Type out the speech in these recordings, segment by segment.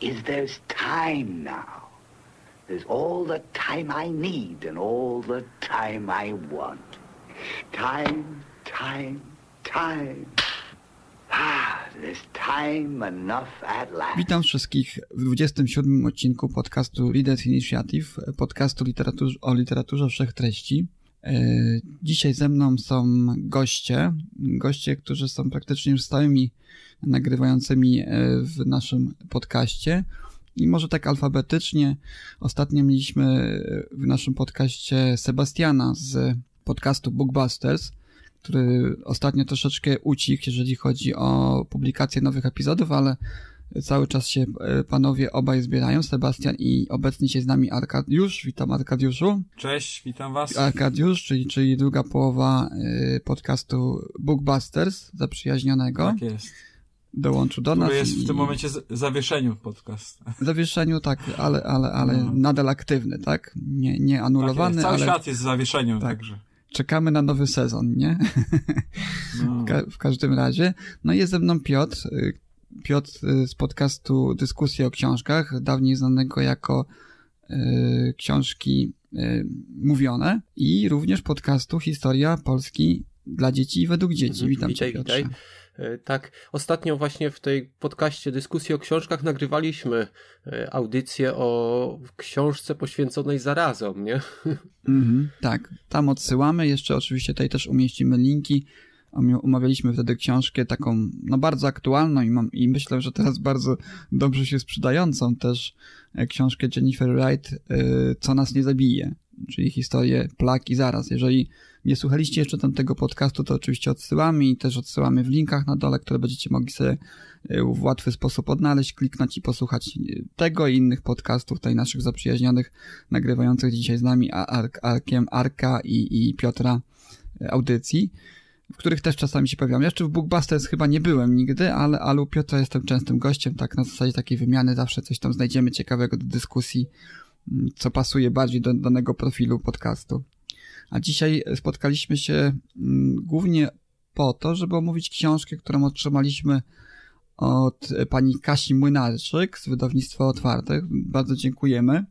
is there's time now. There's all the time I need and all the time I want. Time, time, time. Ah. Witam wszystkich w 27 odcinku podcastu Readers Initiative, podcastu literatur o literaturze wszechtreści. E, Dzisiaj ze mną są goście, goście, którzy są praktycznie już stałymi nagrywającymi e, w naszym podcaście. I może tak alfabetycznie. Ostatnio mieliśmy w naszym podcaście Sebastiana z podcastu Bookbusters, który ostatnio troszeczkę ucichł, jeżeli chodzi o publikację nowych epizodów, ale cały czas się e, panowie obaj zbierają, Sebastian i obecnie się z nami Arkadiusz. Witam Arkadiuszu. Cześć, witam was. Arkadiusz, czyli, czyli druga połowa e, podcastu Bookbusters, zaprzyjaźnionego. Tak jest. Dołączył do Który nas. jest w i- tym momencie z- zawieszeniu podcast. W zawieszeniu, tak, ale, ale, ale No. nadal aktywny, tak? Nie, nie Tak anulowany, jest. Cały ale świat jest w zawieszeniu, Tak. także. czekamy na nowy sezon, nie? No. W, ka- w każdym razie. No jest ze mną Piotr. Y, Piotr y, z podcastu Dyskusje o książkach, dawniej znanego jako y, książki y, mówione i również podcastu Historia Polski dla dzieci i według dzieci. Mhm, Witam witaj, cię, Piotrze. witaj. E, Tak, ostatnio właśnie w tej podcaście dyskusji o książkach nagrywaliśmy e, audycję o książce poświęconej zarazom, nie? Mhm, tak, tam odsyłamy. Jeszcze oczywiście tutaj też umieścimy linki. Umawialiśmy wtedy książkę taką, no bardzo aktualną i, mam, i myślę, że teraz bardzo dobrze się sprzedającą też e, książkę Jennifer Wright, e, Co nas nie zabije, czyli historię plag i zaraz. Jeżeli nie słuchaliście jeszcze tamtego podcastu, to oczywiście odsyłamy i też odsyłamy w linkach na dole, które będziecie mogli sobie e, w łatwy sposób odnaleźć, kliknąć i posłuchać tego i innych podcastów tutaj naszych zaprzyjaźnionych nagrywających dzisiaj z nami Arkiem, Arka i, i Piotra audycji, w których też czasami się pojawiam. Jeszcze w Bookbusters chyba nie byłem nigdy, ale, ale u Piotra jestem częstym gościem, tak na zasadzie takiej wymiany zawsze coś tam znajdziemy ciekawego do dyskusji, mm, co pasuje bardziej do danego profilu podcastu. A dzisiaj spotkaliśmy się mm, głównie po to, żeby omówić książkę, którą otrzymaliśmy od pani Kasi Młynarczyk z wydawnictwa Otwartych. Bardzo dziękujemy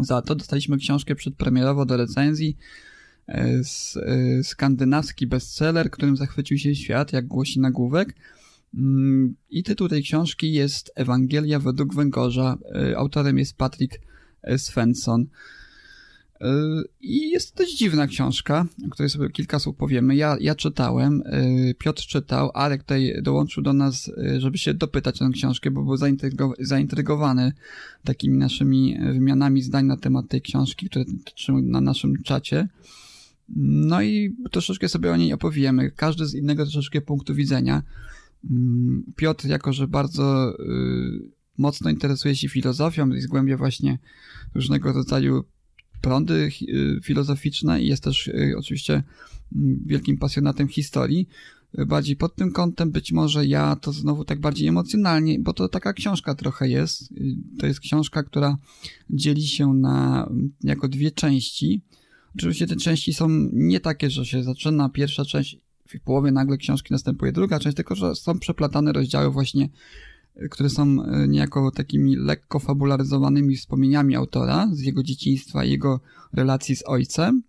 za to. Dostaliśmy książkę przedpremierowo do recenzji. E, e, skandynawski bestseller, którym zachwycił się świat, jak głosi nagłówek. Mm, I tytuł tej książki jest Ewangelia według węgorza. E, Autorem jest Patrick Svensson. I jest to dość dziwna książka, o której sobie kilka słów powiemy. Ja, ja czytałem, Piotr czytał, Arek tutaj dołączył do nas, żeby się dopytać o tę książkę, bo był zaintrygo- zaintrygowany takimi naszymi wymianami zdań na temat tej książki, które toczyły na naszym czacie. No i troszeczkę sobie o niej opowiemy. Każdy z innego troszeczkę punktu widzenia. Mm, Piotr, jako że bardzo y, mocno interesuje się filozofią i zgłębia właśnie różnego rodzaju prądy y, filozoficzne i jest też y, oczywiście mm, wielkim pasjonatem historii. Bardziej pod tym kątem, być może ja to znowu tak bardziej emocjonalnie, bo to taka książka trochę jest. To jest książka, która dzieli się na mm, jako dwie części. Oczywiście te części są nie takie, że się zaczyna pierwsza część, w połowie nagle książki następuje druga część, tylko że są przeplatane rozdziały właśnie, y, które są y, niejako takimi lekko fabularyzowanymi wspomnieniami autora z jego dzieciństwa i jego relacji z ojcem.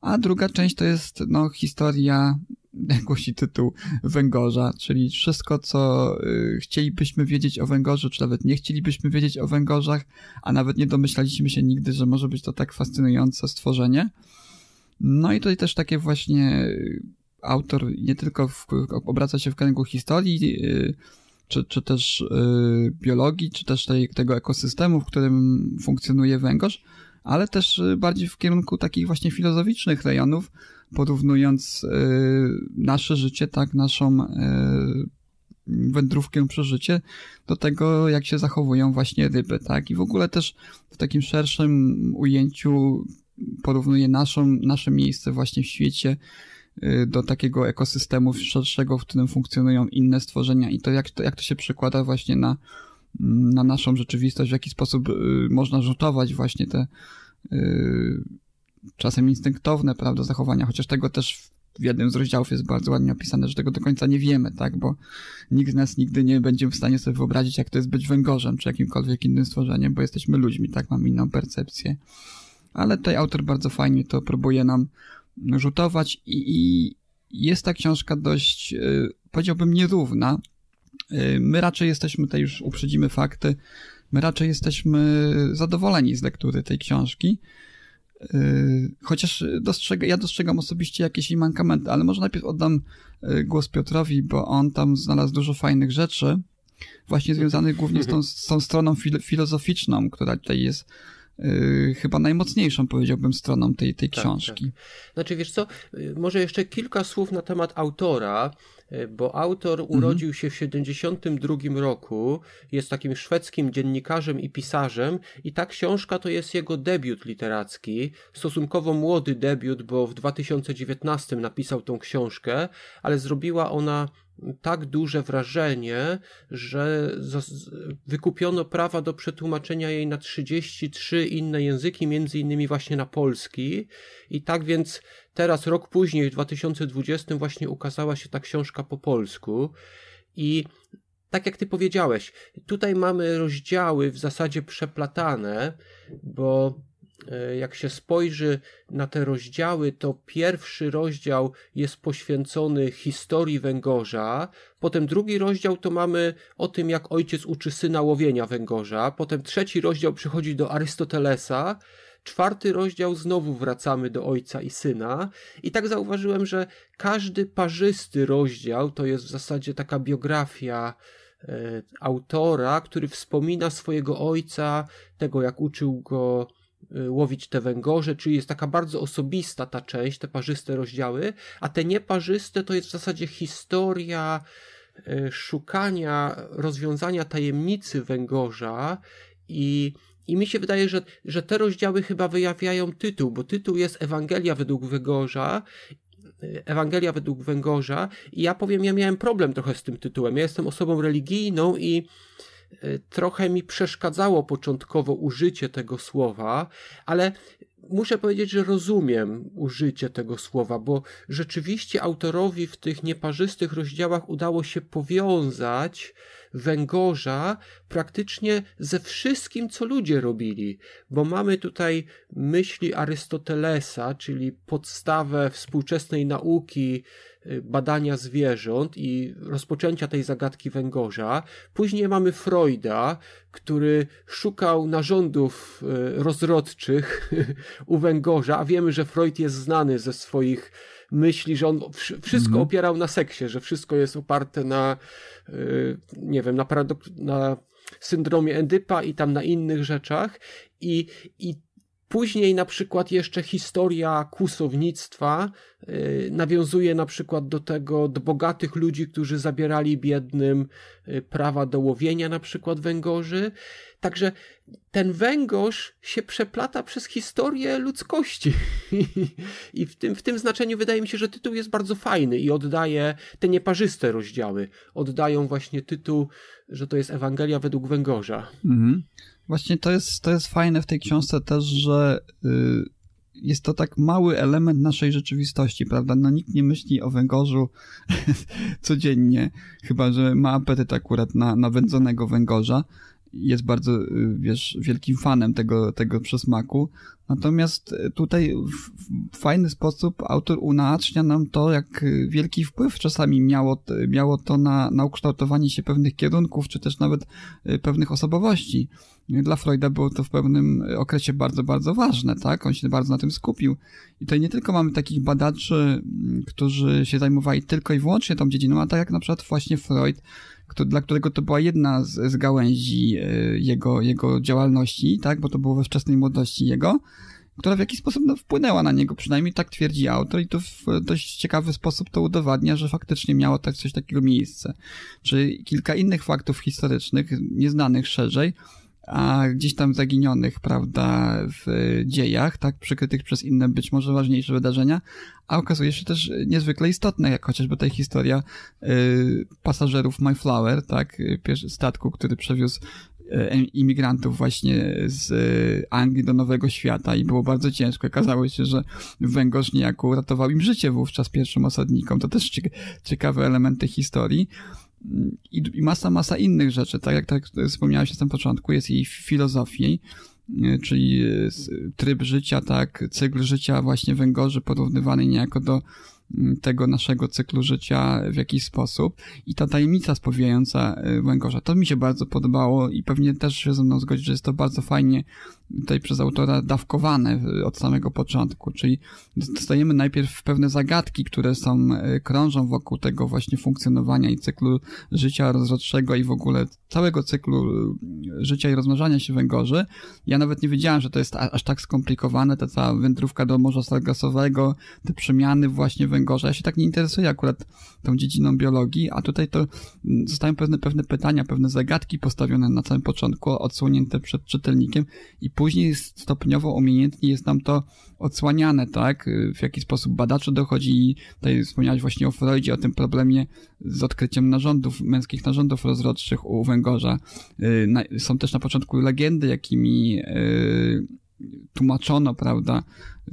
A druga część to jest no, historia, głosi tytuł, węgorza, czyli wszystko, co y, chcielibyśmy wiedzieć o węgorzu, czy nawet nie chcielibyśmy wiedzieć o węgorzach, a nawet nie domyślaliśmy się nigdy, że może być to tak fascynujące stworzenie. No i tutaj też takie właśnie y, autor nie tylko w, obraca się w kręgu historii, y, czy, czy też biologii, czy też tej, tego ekosystemu, w którym funkcjonuje węgorz, ale też y, bardziej w kierunku takich właśnie filozoficznych rejonów, porównując y, nasze życie, tak, naszą y, wędrówkę przez życie do tego, jak się zachowują właśnie ryby, tak? I w ogóle też w takim szerszym ujęciu porównuje naszą, nasze miejsce właśnie w świecie do takiego ekosystemu szerszego, w którym funkcjonują inne stworzenia i to jak to, jak to się przekłada właśnie na, na naszą rzeczywistość, w jaki sposób y, można rzutować właśnie te y, czasem instynktowne, prawda, zachowania, chociaż tego też w jednym z rozdziałów jest bardzo ładnie opisane, że tego do końca nie wiemy, tak, bo nikt z nas nigdy nie będzie w stanie sobie wyobrazić, jak to jest być węgorzem, czy jakimkolwiek innym stworzeniem, bo jesteśmy ludźmi, tak, mamy inną percepcję. Ale tutaj autor bardzo fajnie to próbuje nam rzutować i, i jest ta książka dość, yy, powiedziałbym, nierówna. Yy, my raczej jesteśmy, tutaj już uprzedzimy fakty, my raczej jesteśmy zadowoleni z lektury tej książki, Yy, chociaż dostrzega, ja dostrzegam osobiście jakieś jej mankamenty, ale może najpierw oddam yy, głos Piotrowi, bo on tam znalazł dużo fajnych rzeczy, właśnie związanych głównie z tą, z tą stroną fil filozoficzną, która tutaj jest yy, chyba najmocniejszą, powiedziałbym, stroną tej, tej Tak, książki. tak. Znaczy, wiesz co, y, może jeszcze kilka słów na temat autora, y, bo autor Mhm. urodził się w 72 roku, jest takim szwedzkim dziennikarzem i pisarzem i ta książka to jest jego debiut literacki, stosunkowo młody debiut, bo w 2019 napisał tą książkę, ale zrobiła ona tak duże wrażenie, że wykupiono prawa do przetłumaczenia jej na 33 inne języki, między innymi właśnie na polski. I tak więc teraz, rok później, w 2020, właśnie ukazała się ta książka po polsku. I tak jak ty powiedziałeś, tutaj mamy rozdziały w zasadzie przeplatane, bo jak się spojrzy na te rozdziały, to pierwszy rozdział jest poświęcony historii węgorza, potem drugi rozdział to mamy o tym, jak ojciec uczy syna łowienia węgorza, potem trzeci rozdział przychodzi do Arystotelesa, czwarty rozdział znowu wracamy do ojca i syna. I tak zauważyłem, że każdy parzysty rozdział to jest w zasadzie taka biografia e, autora, który wspomina swojego ojca, tego jak uczył go łowić te węgorze, czyli jest taka bardzo osobista ta część, te parzyste rozdziały, a te nieparzyste to jest w zasadzie historia y, szukania rozwiązania tajemnicy węgorza i i mi się wydaje, że, że te rozdziały chyba wyjawiają tytuł, bo tytuł jest Ewangelia według Węgorza Ewangelia według Węgorza i ja powiem, ja miałem problem trochę z tym tytułem. Ja jestem osobą religijną i y, trochę mi przeszkadzało początkowo użycie tego słowa, ale muszę powiedzieć, że rozumiem użycie tego słowa, bo rzeczywiście autorowi w tych nieparzystych rozdziałach udało się powiązać węgorza praktycznie ze wszystkim, co ludzie robili, bo mamy tutaj myśli Arystotelesa, czyli podstawę współczesnej nauki y, badania zwierząt i rozpoczęcia tej zagadki węgorza. Później mamy Freuda, który szukał narządów y, rozrodczych u węgorza, a wiemy, że Freud jest znany ze swoich myśli, że on wsz- wszystko Mhm. opierał na seksie, że wszystko jest oparte na, y, nie wiem, na, paradok- na syndromie Edypa i tam na innych rzeczach. I, i później na przykład jeszcze historia kłusownictwa y, nawiązuje na przykład do tego, do bogatych ludzi, którzy zabierali biednym y, prawa do łowienia na przykład węgorzy. Także ten węgorz się przeplata przez historię ludzkości. I w tym, w tym znaczeniu wydaje mi się, że tytuł jest bardzo fajny i oddaje te nieparzyste rozdziały. Oddają właśnie tytuł, że to jest Ewangelia według węgorza. Mhm. Właśnie to jest, to jest fajne w tej książce też, że y, jest to tak mały element naszej rzeczywistości, prawda? No nikt nie myśli o węgorzu codziennie, chyba że ma apetyt akurat na, na wędzonego węgorza. Jest bardzo, y, wiesz, wielkim fanem tego, tego przysmaku. Natomiast y, tutaj w, fajny sposób autor unaocznia nam to, jak wielki wpływ czasami miało, miało to na, na ukształtowanie się pewnych kierunków, czy też nawet pewnych osobowości. Dla Freuda było to w pewnym okresie bardzo, bardzo ważne, tak? On się bardzo na tym skupił. I tutaj nie tylko mamy takich badaczy, mm, którzy się zajmowali tylko i wyłącznie tą dziedziną, a tak jak na przykład właśnie Freud, kto, dla którego to była jedna z, z gałęzi y, jego, jego działalności, tak? Bo to było we wczesnej młodości jego. która w jakiś sposób no, wpłynęła na niego, przynajmniej tak twierdzi autor i to w dość ciekawy sposób to udowadnia, że faktycznie miało tak coś takiego miejsce. Czy kilka innych faktów historycznych, nieznanych szerzej, a gdzieś tam zaginionych, prawda, w dziejach, tak, przykrytych przez inne, być może ważniejsze wydarzenia, a okazuje się też niezwykle istotne, jak chociażby ta historia y, pasażerów Mayflower, tak, y, statku, który przewiózł y, imigrantów właśnie z Anglii do Nowego Świata i było bardzo ciężko. Okazało się, że węgorz niejako uratował im życie wówczas pierwszym osadnikom. To też ciekawe elementy historii i, i masa, masa innych rzeczy. Tak jak tak wspomniałeś na samym początku, jest jej filozofii, e, czyli e, tryb życia, tak, cykl życia właśnie węgorzy porównywany niejako do tego naszego cyklu życia w jakiś sposób i ta tajemnica spowijająca e, węgorza. To mi się bardzo podobało i pewnie też się ze mną zgodzi, że jest to bardzo fajnie tutaj przez autora dawkowane od samego początku, czyli dostajemy najpierw pewne zagadki, które są, e, krążą wokół tego właśnie funkcjonowania i cyklu życia rozrodczego i w ogóle całego cyklu e, życia i rozmnażania się węgorzy. Ja nawet nie wiedziałem, że to jest aż tak skomplikowane, ta cała wędrówka do Morza Sargasowego, te przemiany właśnie węgorza. Ja się tak nie interesuję akurat tą dziedziną biologii, a tutaj to mm, zostają pewne, pewne pytania, pewne zagadki postawione na samym początku, odsłonięte przed czytelnikiem i później stopniowo, umiejętnie jest nam to odsłaniane, tak? W jaki sposób badacze dochodzi, tutaj wspomniałeś właśnie o Freudzie, o tym problemie z odkryciem narządów, męskich narządów rozrodczych u węgorza. Y, są też na początku legendy, jakimi y, tłumaczono, prawda,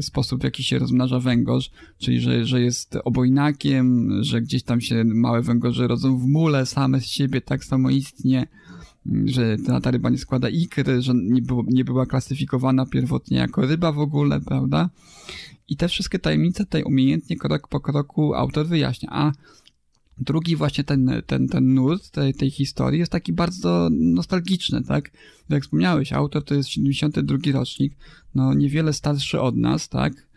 sposób, w jaki się rozmnaża węgorz, czyli że, że jest obojnakiem, że gdzieś tam się małe węgorze rodzą w mule same z siebie, tak samo istnie że ta ryba nie składa ikry, że nie, było, nie była klasyfikowana pierwotnie jako ryba w ogóle, prawda? I te wszystkie tajemnice tutaj umiejętnie krok po kroku autor wyjaśnia. A drugi właśnie ten, ten, ten nurt tej, tej historii jest taki bardzo nostalgiczny, tak? Jak wspomniałeś, autor to jest 72 rocznik, no niewiele starszy od nas, tak?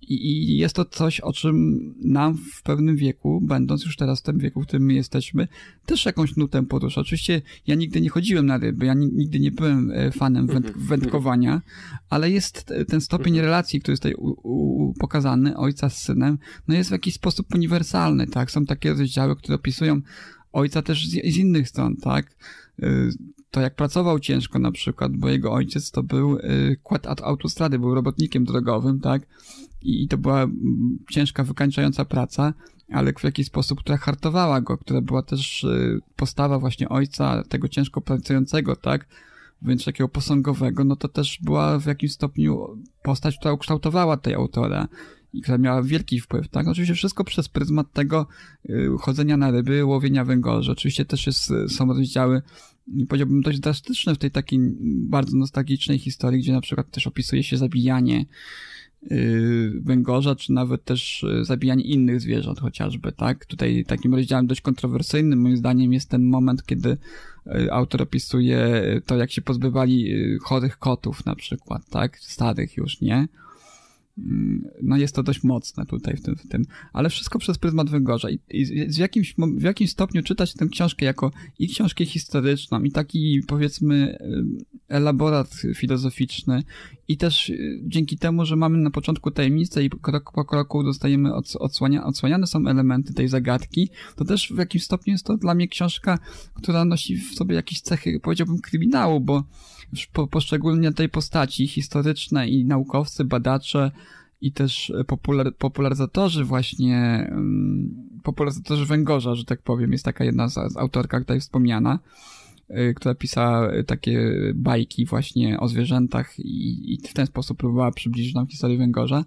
I jest to coś, o czym nam w pewnym wieku, będąc już teraz w tym wieku, w którym my jesteśmy, też jakąś nutę porusza. Oczywiście ja nigdy nie chodziłem na ryby, ja nigdy nie byłem e, fanem węd wędkowania, ale jest ten stopień relacji, który jest tutaj pokazany, ojca z synem, no jest w jakiś sposób uniwersalny, tak? Są takie rozdziały, które opisują ojca też z, z innych stron, tak? To jak pracował ciężko na przykład, bo jego ojciec to był y, kład autostrady, był robotnikiem drogowym, tak? I to była ciężka, wykańczająca praca, ale w jakiś sposób, która hartowała go, która była też y, postawa właśnie ojca, tego ciężko pracującego, tak? Więc takiego posągowego, no to też była w jakimś stopniu postać, która ukształtowała tej autora i która miała wielki wpływ, tak? Oczywiście wszystko przez pryzmat tego y, chodzenia na ryby, łowienia węgorzy. Oczywiście też jest, są rozdziały, powiedziałbym, dość drastyczne w tej takiej bardzo nostalgicznej historii, gdzie na przykład też opisuje się zabijanie y, węgorza, czy nawet też y, zabijanie innych zwierząt chociażby, tak? Tutaj takim rozdziałem dość kontrowersyjnym moim zdaniem jest ten moment, kiedy autor opisuje to, jak się pozbywali chorych kotów na przykład, tak? Starych już, nie? No jest to dość mocne tutaj w tym, w tym. ale wszystko przez pryzmat węgorza I, i w, jakimś, w jakimś stopniu czytać tę książkę jako i książkę historyczną i taki powiedzmy elaborat filozoficzny i też y, dzięki temu, że mamy na początku tajemnicę i krok po kroku dostajemy odsłania, odsłaniane są elementy tej zagadki, to też w jakimś stopniu jest to dla mnie książka, która nosi w sobie jakieś cechy, powiedziałbym, kryminału, bo po, poszczególnie tej postaci historyczne i naukowcy, badacze i też popular, popularyzatorzy właśnie, um, popularyzatorzy węgorza, że tak powiem, jest taka jedna z, z autorka tutaj wspomniana, która pisała takie bajki właśnie o zwierzętach i, i w ten sposób próbowała przybliżyć nam historię węgorza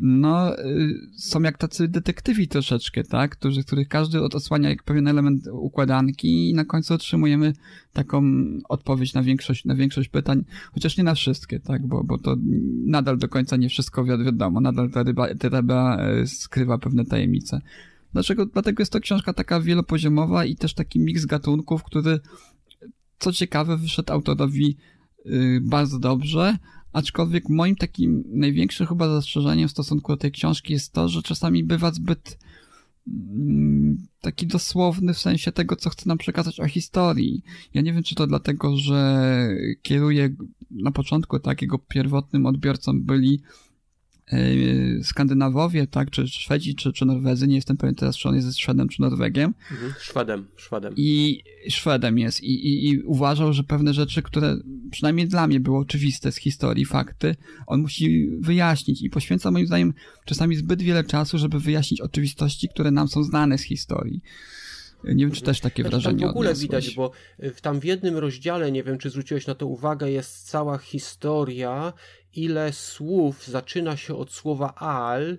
no, y, są jak tacy detektywi troszeczkę, tak? Którzy, których każdy odsłania jak pewien element układanki i na końcu otrzymujemy taką odpowiedź na większość, na większość pytań, chociaż nie na wszystkie, tak? Bo, bo to nadal do końca nie wszystko wiadomo, nadal ta ryba, ta ryba e, skrywa pewne tajemnice. Dlaczego? Dlatego jest to książka taka wielopoziomowa i też taki miks gatunków, który, co ciekawe, wyszedł autorowi y, bardzo dobrze, Aczkolwiek moim takim największym chyba zastrzeżeniem w stosunku do tej książki jest to, że czasami bywa zbyt mm, taki dosłowny w sensie tego, co chce nam przekazać o historii. Ja nie wiem, czy to dlatego, że kieruje na początku tak jego pierwotnym odbiorcą byli Skandynawowie, tak, czy Szwedzi, czy, czy Norwedzy, nie jestem pewien teraz, czy on jest Szwedem, czy Norwegiem. Mhm. Szwedem, Szwedem. I Szwedem jest. I, i, I uważał, że pewne rzeczy, które przynajmniej dla mnie były oczywiste z historii, fakty, on musi wyjaśnić i poświęca moim zdaniem czasami zbyt wiele czasu, żeby wyjaśnić oczywistości, które nam są znane z historii. Nie wiem, czy też takie Znaczy, wrażenie Tam w ogóle odniosłeś. widać, bo y, w tam w jednym rozdziale, nie wiem czy zwróciłeś na to uwagę, jest cała historia, ile słów zaczyna się od słowa al,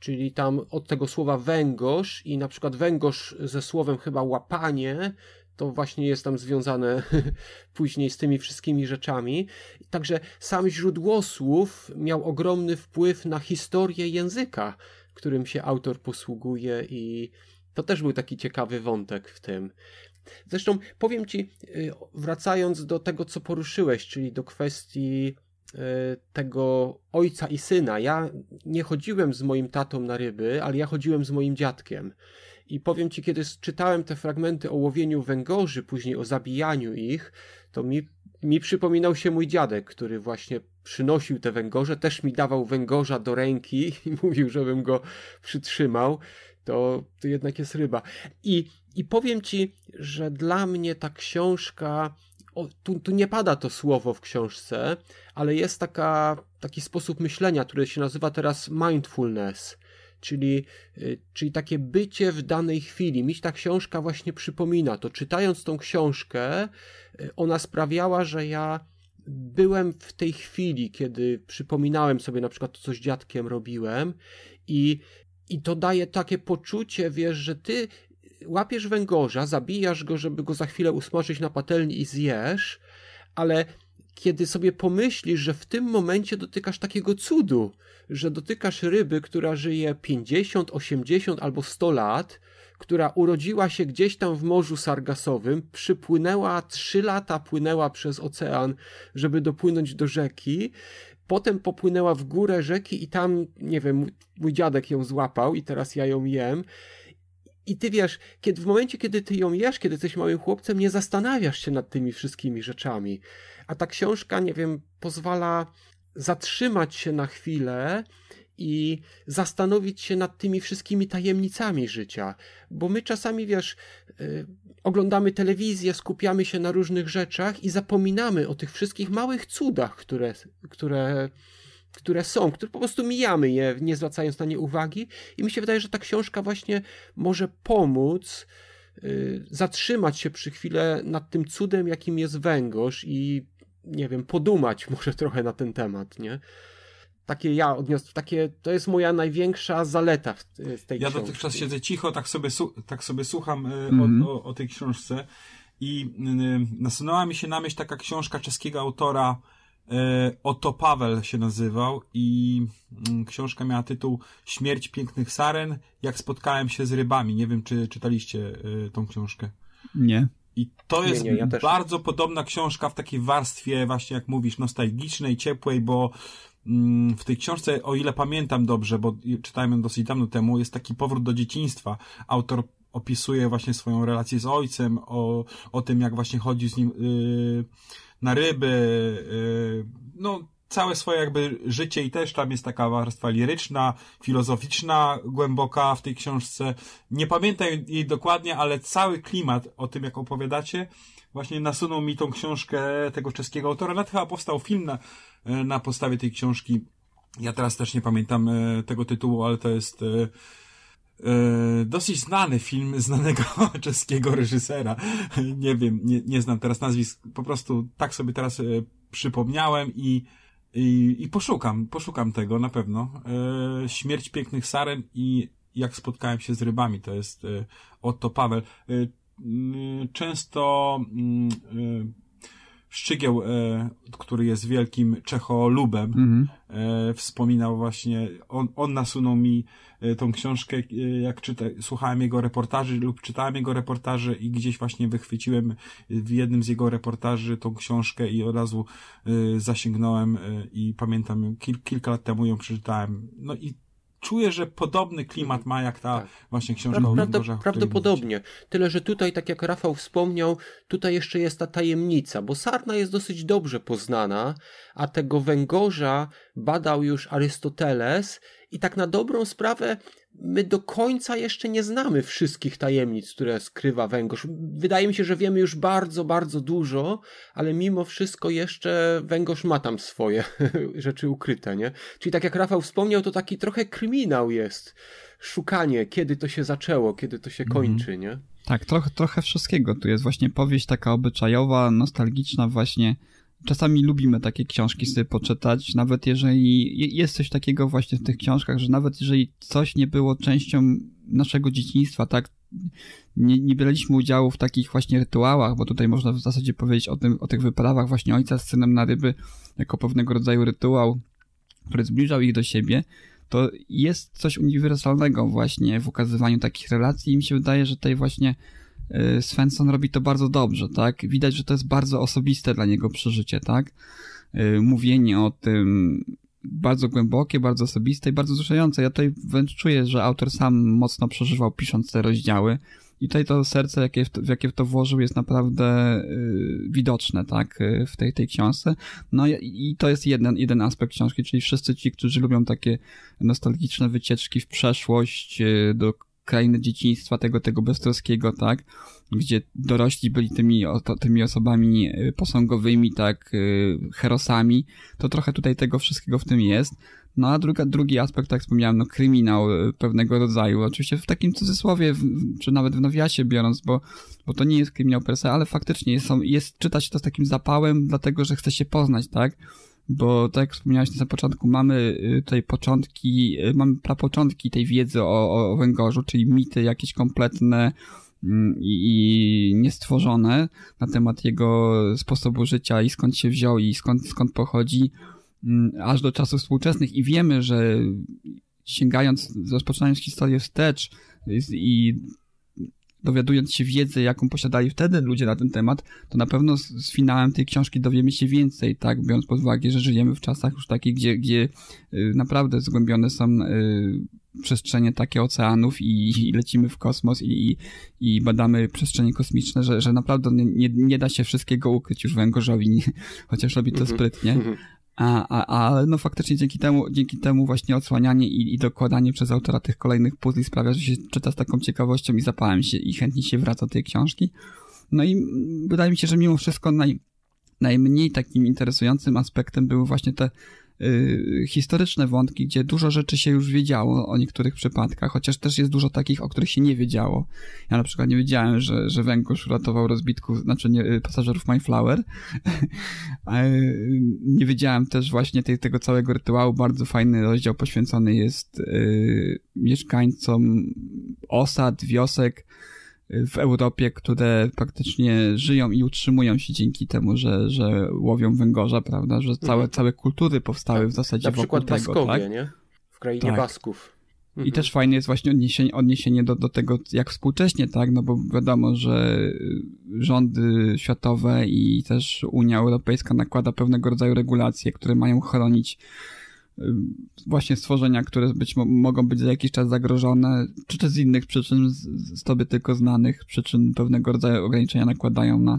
czyli tam od tego słowa węgorz i na przykład węgorz ze słowem chyba łapanie, to właśnie jest tam związane później z tymi wszystkimi rzeczami. Także sam źródłosłów miał ogromny wpływ na historię języka, którym się autor posługuje i to też był taki ciekawy wątek w tym. Zresztą powiem ci, y, wracając do tego, co poruszyłeś, czyli do kwestii y, tego ojca i syna. Ja nie chodziłem z moim tatą na ryby, ale ja chodziłem z moim dziadkiem. I powiem ci, kiedy czytałem te fragmenty o łowieniu węgorzy, później o zabijaniu ich, to mi, mi przypominał się mój dziadek, który właśnie przynosił te węgorze, też mi dawał węgorza do ręki i mówił, żebym go przytrzymał. To, to jednak jest ryba. I, I powiem ci, że dla mnie ta książka. O, tu, tu nie pada to słowo w książce, ale jest taka, taki sposób myślenia, który się nazywa teraz mindfulness czyli, y, czyli takie bycie w danej chwili. Mi ta książka właśnie przypomina to. Czytając tą książkę, y, ona sprawiała, że ja byłem w tej chwili, kiedy przypominałem sobie na przykład to, co z dziadkiem robiłem i, i to daje takie poczucie, wiesz, że ty łapiesz węgorza, zabijasz go, żeby go za chwilę usmażyć na patelni i zjesz, ale kiedy sobie pomyślisz, że w tym momencie dotykasz takiego cudu, że dotykasz ryby, która żyje 50, 80 albo 100 lat, która urodziła się gdzieś tam w Morzu Sargasowym, przypłynęła 3 lata, płynęła przez ocean, żeby dopłynąć do rzeki, potem popłynęła w górę rzeki i tam, nie wiem, mój, dziadek ją złapał i teraz ja ją jem. I ty wiesz, kiedy, w momencie, kiedy ty ją jesz, kiedy jesteś małym chłopcem, nie zastanawiasz się nad tymi wszystkimi rzeczami. A ta książka, nie wiem, pozwala zatrzymać się na chwilę i zastanowić się nad tymi wszystkimi tajemnicami życia. Bo my czasami, wiesz, yy, oglądamy telewizję, skupiamy się na różnych rzeczach i zapominamy o tych wszystkich małych cudach, które, które, które są, które po prostu mijamy je, nie zwracając na nie uwagi. I mi się wydaje, że ta książka właśnie może pomóc yy, zatrzymać się przy chwilę nad tym cudem, jakim jest węgorz i nie wiem, podumać może trochę na ten temat, nie? Takie ja odniosłem, takie, to jest moja największa zaleta w, w tej Ja książce. dotychczas siedzę cicho, tak sobie, tak sobie słucham y, Mhm. o, o, o tej książce i y, nasunęła mi się na myśl taka książka czeskiego autora y, Otto Paweł się nazywał i y, książka miała tytuł Śmierć pięknych saren, jak spotkałem się z rybami. Nie wiem, czy czytaliście tą książkę. Nie. I to jest nie, ja nie. bardzo podobna książka w takiej warstwie, właśnie jak mówisz, nostalgicznej, ciepłej, bo mm, w tej książce, o ile pamiętam dobrze, bo czytałem ją dosyć dawno temu, jest taki powrót do dzieciństwa. Autor opisuje właśnie swoją relację z ojcem, o, o tym, jak właśnie chodzi z nim yy, na ryby, yy, no całe swoje jakby życie i też tam jest taka warstwa liryczna, filozoficzna, głęboka w tej książce. Nie pamiętam jej dokładnie, ale cały klimat o tym, jak opowiadacie, właśnie nasunął mi tą książkę tego czeskiego autora. Nawet chyba powstał film na, na podstawie tej książki. Ja teraz też nie pamiętam e, tego tytułu, ale to jest e, e, dosyć znany film znanego czeskiego reżysera. Nie wiem, nie, nie znam teraz nazwisk. Po prostu tak sobie teraz przypomniałem i i, I poszukam, poszukam tego na pewno. E, Śmierć pięknych saren i jak spotkałem się z rybami, to jest e, Otto Paweł. E, często e, Szczygieł, e, który jest wielkim Czecholubem, Mhm. e, wspominał właśnie, on, on nasunął mi tą książkę, e, jak czyta, słuchałem jego reportaży lub czytałem jego reportaże i gdzieś właśnie wychwyciłem w jednym z jego reportaży tą książkę i od razu zasięgnąłem i pamiętam, kil, kilka lat temu ją przeczytałem. No i czuję, że podobny klimat ma jak ta Tak. właśnie książka prawda, o prawdopodobnie. Tyle, że tutaj, tak jak Rafał wspomniał, tutaj jeszcze jest ta tajemnica, bo sarna jest dosyć dobrze poznana, a tego węgorza badał już Arystoteles i tak na dobrą sprawę my do końca jeszcze nie znamy wszystkich tajemnic, które skrywa węgorz. Wydaje mi się, że wiemy już bardzo, bardzo dużo, ale mimo wszystko jeszcze węgorz ma tam swoje rzeczy ukryte, nie? Czyli tak jak Rafał wspomniał, to taki trochę kryminał jest. Szukanie, kiedy to się zaczęło, kiedy to się kończy, nie? Tak, trochę, trochę wszystkiego. Tu jest właśnie powieść taka obyczajowa, nostalgiczna właśnie. Czasami lubimy takie książki sobie poczytać, nawet jeżeli je- jest coś takiego właśnie w tych książkach, że nawet jeżeli coś nie było częścią naszego dzieciństwa, tak, nie, nie braliśmy udziału w takich właśnie rytuałach, bo tutaj można w zasadzie powiedzieć o, tym, o tych wyprawach właśnie ojca z synem na ryby jako pewnego rodzaju rytuał, który zbliżał ich do siebie, to jest coś uniwersalnego właśnie w ukazywaniu takich relacji. I mi się wydaje, że tutaj właśnie Svensson robi to bardzo dobrze, tak? Widać, że to jest bardzo osobiste dla niego przeżycie, tak? Y, Mówienie o tym bardzo głębokie, bardzo osobiste i bardzo wzruszające. Ja tutaj wręcz czuję, że autor sam mocno przeżywał pisząc te rozdziały i tutaj to serce, jakie w, to, w jakie w to włożył, jest naprawdę y, widoczne, tak? y, W tej, tej książce. No i, i to jest jeden, jeden aspekt książki, czyli wszyscy ci, którzy lubią takie nostalgiczne wycieczki w przeszłość, y, do krainy dzieciństwa, tego, tego beztroskiego, tak? Gdzie dorośli byli tymi, tymi osobami y, posągowymi, tak? y, Herosami. To trochę tutaj tego wszystkiego w tym jest. No a druga, drugi aspekt, tak wspomniałem, no kryminał y, pewnego rodzaju. Oczywiście w takim cudzysłowie, w, czy nawet w nawiasie biorąc, bo, bo to nie jest kryminał per se, ale faktycznie jest, jest czytać to z takim zapałem, dlatego, że chce się poznać, tak? Bo tak jak wspomniałeś na początku, mamy y, tutaj początki, y, mamy prapoczątki tej wiedzy o, o, węgorzu, czyli mity jakieś kompletne mm, i, i niestworzone na temat jego sposobu życia i skąd się wziął i skąd, skąd pochodzi, mm, aż do czasów współczesnych. I wiemy, że sięgając, rozpoczynając historię wstecz i dowiadując się wiedzy, jaką posiadali wtedy ludzie na ten temat, to na pewno z, z finałem tej książki dowiemy się więcej, tak, biorąc pod uwagę, że żyjemy w czasach już takich, gdzie, gdzie y, naprawdę zgłębione są y, przestrzenie takie oceanów i, i lecimy w kosmos i, i, i badamy przestrzenie kosmiczne, że, że naprawdę nie, nie, da się wszystkiego ukryć już węgorzowi, nie, chociaż robi to Mhm. sprytnie. A, a, ale no faktycznie dzięki temu, dzięki temu właśnie odsłanianie i, i dokładanie przez autora tych kolejnych puzli sprawia, że się czyta z taką ciekawością i zapałem się i chętnie się wraca do tej książki. No i wydaje mi się, że mimo wszystko naj, najmniej takim interesującym aspektem były właśnie te historyczne wątki, gdzie dużo rzeczy się już wiedziało o niektórych przypadkach, chociaż też jest dużo takich, o których się nie wiedziało. Ja na przykład nie wiedziałem, że, że węgorz uratował rozbitków, znaczy nie, y, pasażerów Mayflower. Y, nie wiedziałem też właśnie tej, tego całego rytuału. Bardzo fajny rozdział poświęcony jest y, mieszkańcom osad, wiosek y, w Europie, które praktycznie żyją i utrzymują się dzięki temu, że, że łowią węgorza, prawda? Że całe, Mhm. całe kultury powstały w zasadzie Na wokół przykład tego, Baskowie, tak? nie? W krainie Tak. Basków. I Mhm. też fajne jest właśnie odniesienie, odniesienie do, do tego, jak współcześnie, tak? No bo wiadomo, że rządy światowe i też Unia Europejska nakłada pewnego rodzaju regulacje, które mają chronić właśnie stworzenia, które być mo- mogą być za jakiś czas zagrożone, czy też z innych przyczyn, z, z tobie tylko znanych przyczyn pewnego rodzaju ograniczenia nakładają na,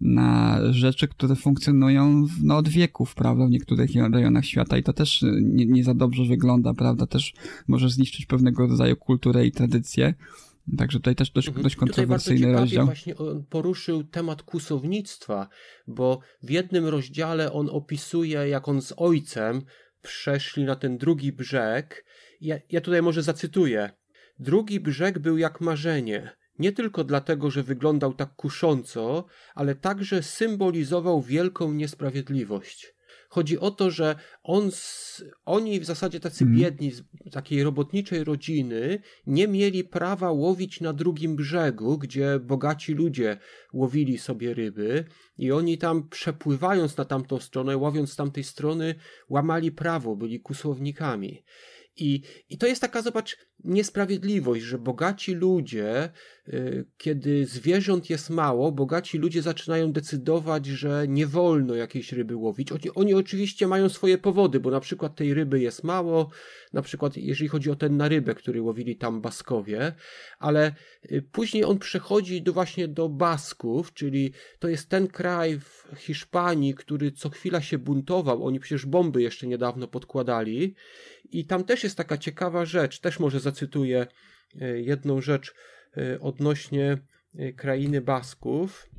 na rzeczy, które funkcjonują w, no, od wieków, prawda, w niektórych rejonach świata i to też y, nie, nie za dobrze wygląda, prawda, też może zniszczyć pewnego rodzaju kulturę i tradycję. Także tutaj też dość, Mhm. dość Tutaj bardzo kontrowersyjny ciekawie rozdział. właśnie on poruszył temat kusownictwa, bo w jednym rozdziale on opisuje, jak on z ojcem przeszli na ten drugi brzeg. Ja, ja tutaj może zacytuję. Drugi brzeg był jak marzenie. Nie tylko dlatego, że wyglądał tak kusząco, ale także symbolizował wielką niesprawiedliwość. Chodzi o to, że on oni w zasadzie tacy Mhm. biedni, z takiej robotniczej rodziny, nie mieli prawa łowić na drugim brzegu, gdzie bogaci ludzie łowili sobie ryby i oni tam przepływając na tamtą stronę, łowiąc z tamtej strony, łamali prawo, byli kusłownikami. I, I to jest taka, zobacz, niesprawiedliwość, że bogaci ludzie, y, kiedy zwierząt jest mało, bogaci ludzie zaczynają decydować, że nie wolno jakiejś ryby łowić. Oni, oni oczywiście mają swoje powody, bo na przykład tej ryby jest mało, na przykład jeżeli chodzi o ten na rybę, który łowili tam Baskowie, ale y, później on przechodzi do właśnie do Basków, czyli to jest ten kraj w Hiszpanii, który co chwila się buntował, oni przecież bomby jeszcze niedawno podkładali i tam też jest taka ciekawa rzecz, też może zacytuję e, jedną rzecz e, odnośnie e, krainy Basków.